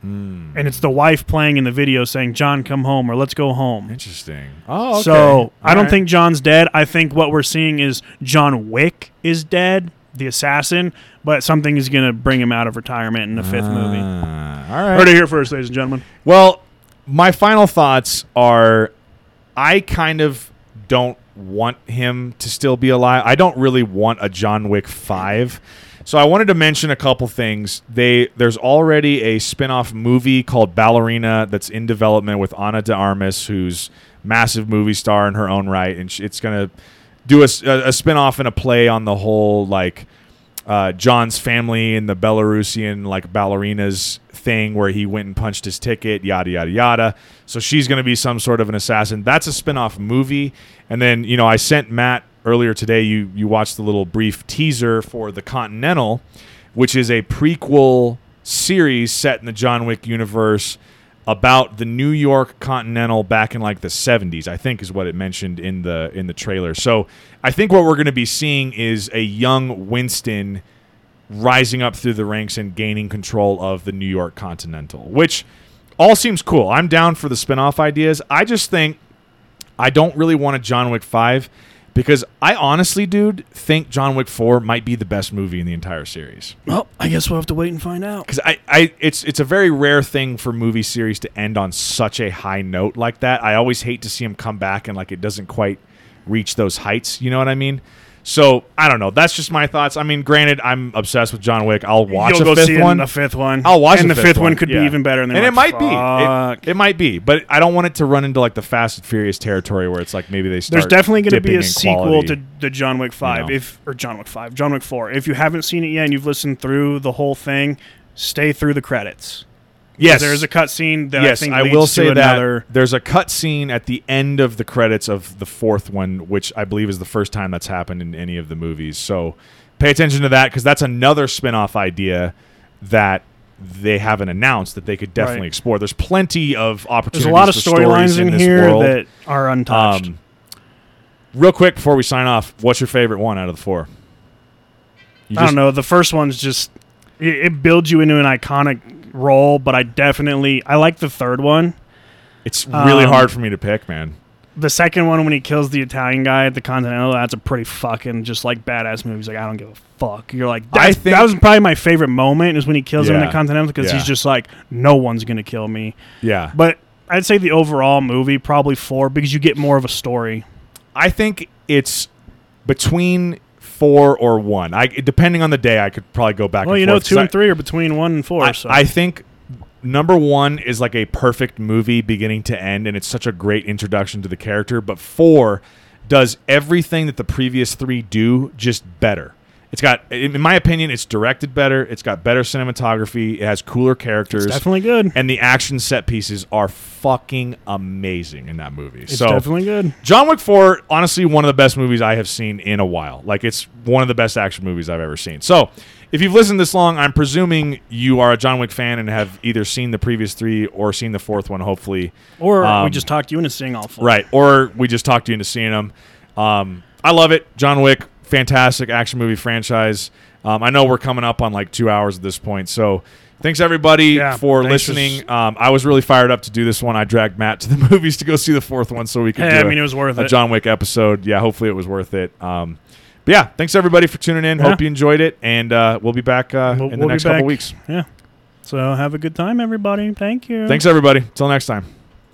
Hmm. And it's the wife playing in the video saying, John, come home or let's go home. Interesting. Oh, okay. So I don't right. think John's dead. I think what we're seeing is John Wick is dead, the assassin, but something is going to bring him out of retirement in the fifth movie. Ah, all right. Heard it here first, ladies and gentlemen. Well, my final thoughts are I kind of don't want him to still be alive. I don't really want a John Wick 5. So I wanted to mention a couple things. They there's already a spin-off movie called Ballerina that's in development with Ana de Armas who's massive movie star in her own right and sh- it's going to do a spin-off and a play on the whole like uh, John's family and the Belarusian like ballerinas thing where he went and punched his ticket, yada yada yada. So she's going to be some sort of an assassin. That's a spin-off movie. And then, you know, I sent Matt earlier today you you watched the little brief teaser for The Continental, which is a prequel series set in the John Wick universe about the New York Continental back in like the 70s, I think is what it mentioned in the in the trailer. So, I think what we're going to be seeing is a young Winston rising up through the ranks and gaining control of the New York Continental, which all seems cool. I'm down for the spin-off ideas. I just think I don't really want a John Wick 5 because I honestly, dude, think John Wick 4 might be the best movie in the entire series. Well, I guess we'll have to wait and find out. Because I, I, it's it's a very rare thing for movie series to end on such a high note like that. I always hate to see them come back and like it doesn't quite reach those heights. You know what I mean? So I don't know. That's just my thoughts. I mean, granted, I'm obsessed with John Wick. I'll watch You'll a go fifth see it in one. the fifth one. I'll watch and the fifth one could yeah. be even better. And, and it might be. It, it might be, but I don't want it to run into like the Fast and Furious territory where it's like maybe they start. There's definitely going to be a in sequel quality. to the John Wick Five, know. if or John Wick Five, John Wick Four. If you haven't seen it yet and you've listened through the whole thing, stay through the credits. Yes, there is a cutscene that yes, I think I will say that there's a cut scene at the end of the credits of the fourth one, which I believe is the first time that's happened in any of the movies. So pay attention to that because that's another spin-off idea that they haven't announced that they could definitely Right. explore. There's plenty of opportunities. There's a lot of storylines in this here world. that are untouched. Um, real quick before we sign off, what's your favorite one out of the four? You I don't know. The first one's just it, it builds you into an iconic role, but I definitely I like the third one. It's really Um, hard for me to pick, man. The second one when he kills the Italian guy at the Continental, that's a pretty fucking just like badass movie. He's like, I don't give a fuck. You're like, I think- that was probably my favorite moment is when he kills him in the Continental because Yeah. he's just like, no one's gonna kill me. Yeah, But I'd say the overall movie probably four because you get more of a story. I think it's between four or one. I depending on the day, I could probably go back. Well, and you know, two I- and three are between one and four. I, so I think number one is like a perfect movie beginning to end, and it's such a great introduction to the character. But four does everything that the previous three do, just better. It's got, in my opinion, it's directed better. It's got better cinematography. It has cooler characters, it's definitely good. and the action set pieces are fucking amazing in that movie. It's so definitely good. John Wick 4, honestly, one of the best movies I have seen in a while. Like, it's one of the best action movies I've ever seen. So, if you've listened this long, I'm presuming you are a John Wick fan and have either seen the previous three or seen the fourth one, hopefully. Or we Um, just talked you into seeing all four. Right. Or we just talked you into seeing them. Um, I love it. John Wick, fantastic action movie franchise. Um, I know we're coming up on like two hours at this point. So, thanks everybody Yeah, for thanks listening. Um, I was really fired up to do this one. I dragged Matt to the movies to go see the fourth one so we could Hey, do I a- mean, it was worth a it. John Wick episode. Yeah, hopefully it was worth it. Um, but yeah, thanks everybody for tuning in. Yeah. Hope you enjoyed it, and uh, we'll be back uh, We'll- in the we'll next couple weeks. Yeah. So have a good time, everybody. Thank you. Thanks everybody. Till next time.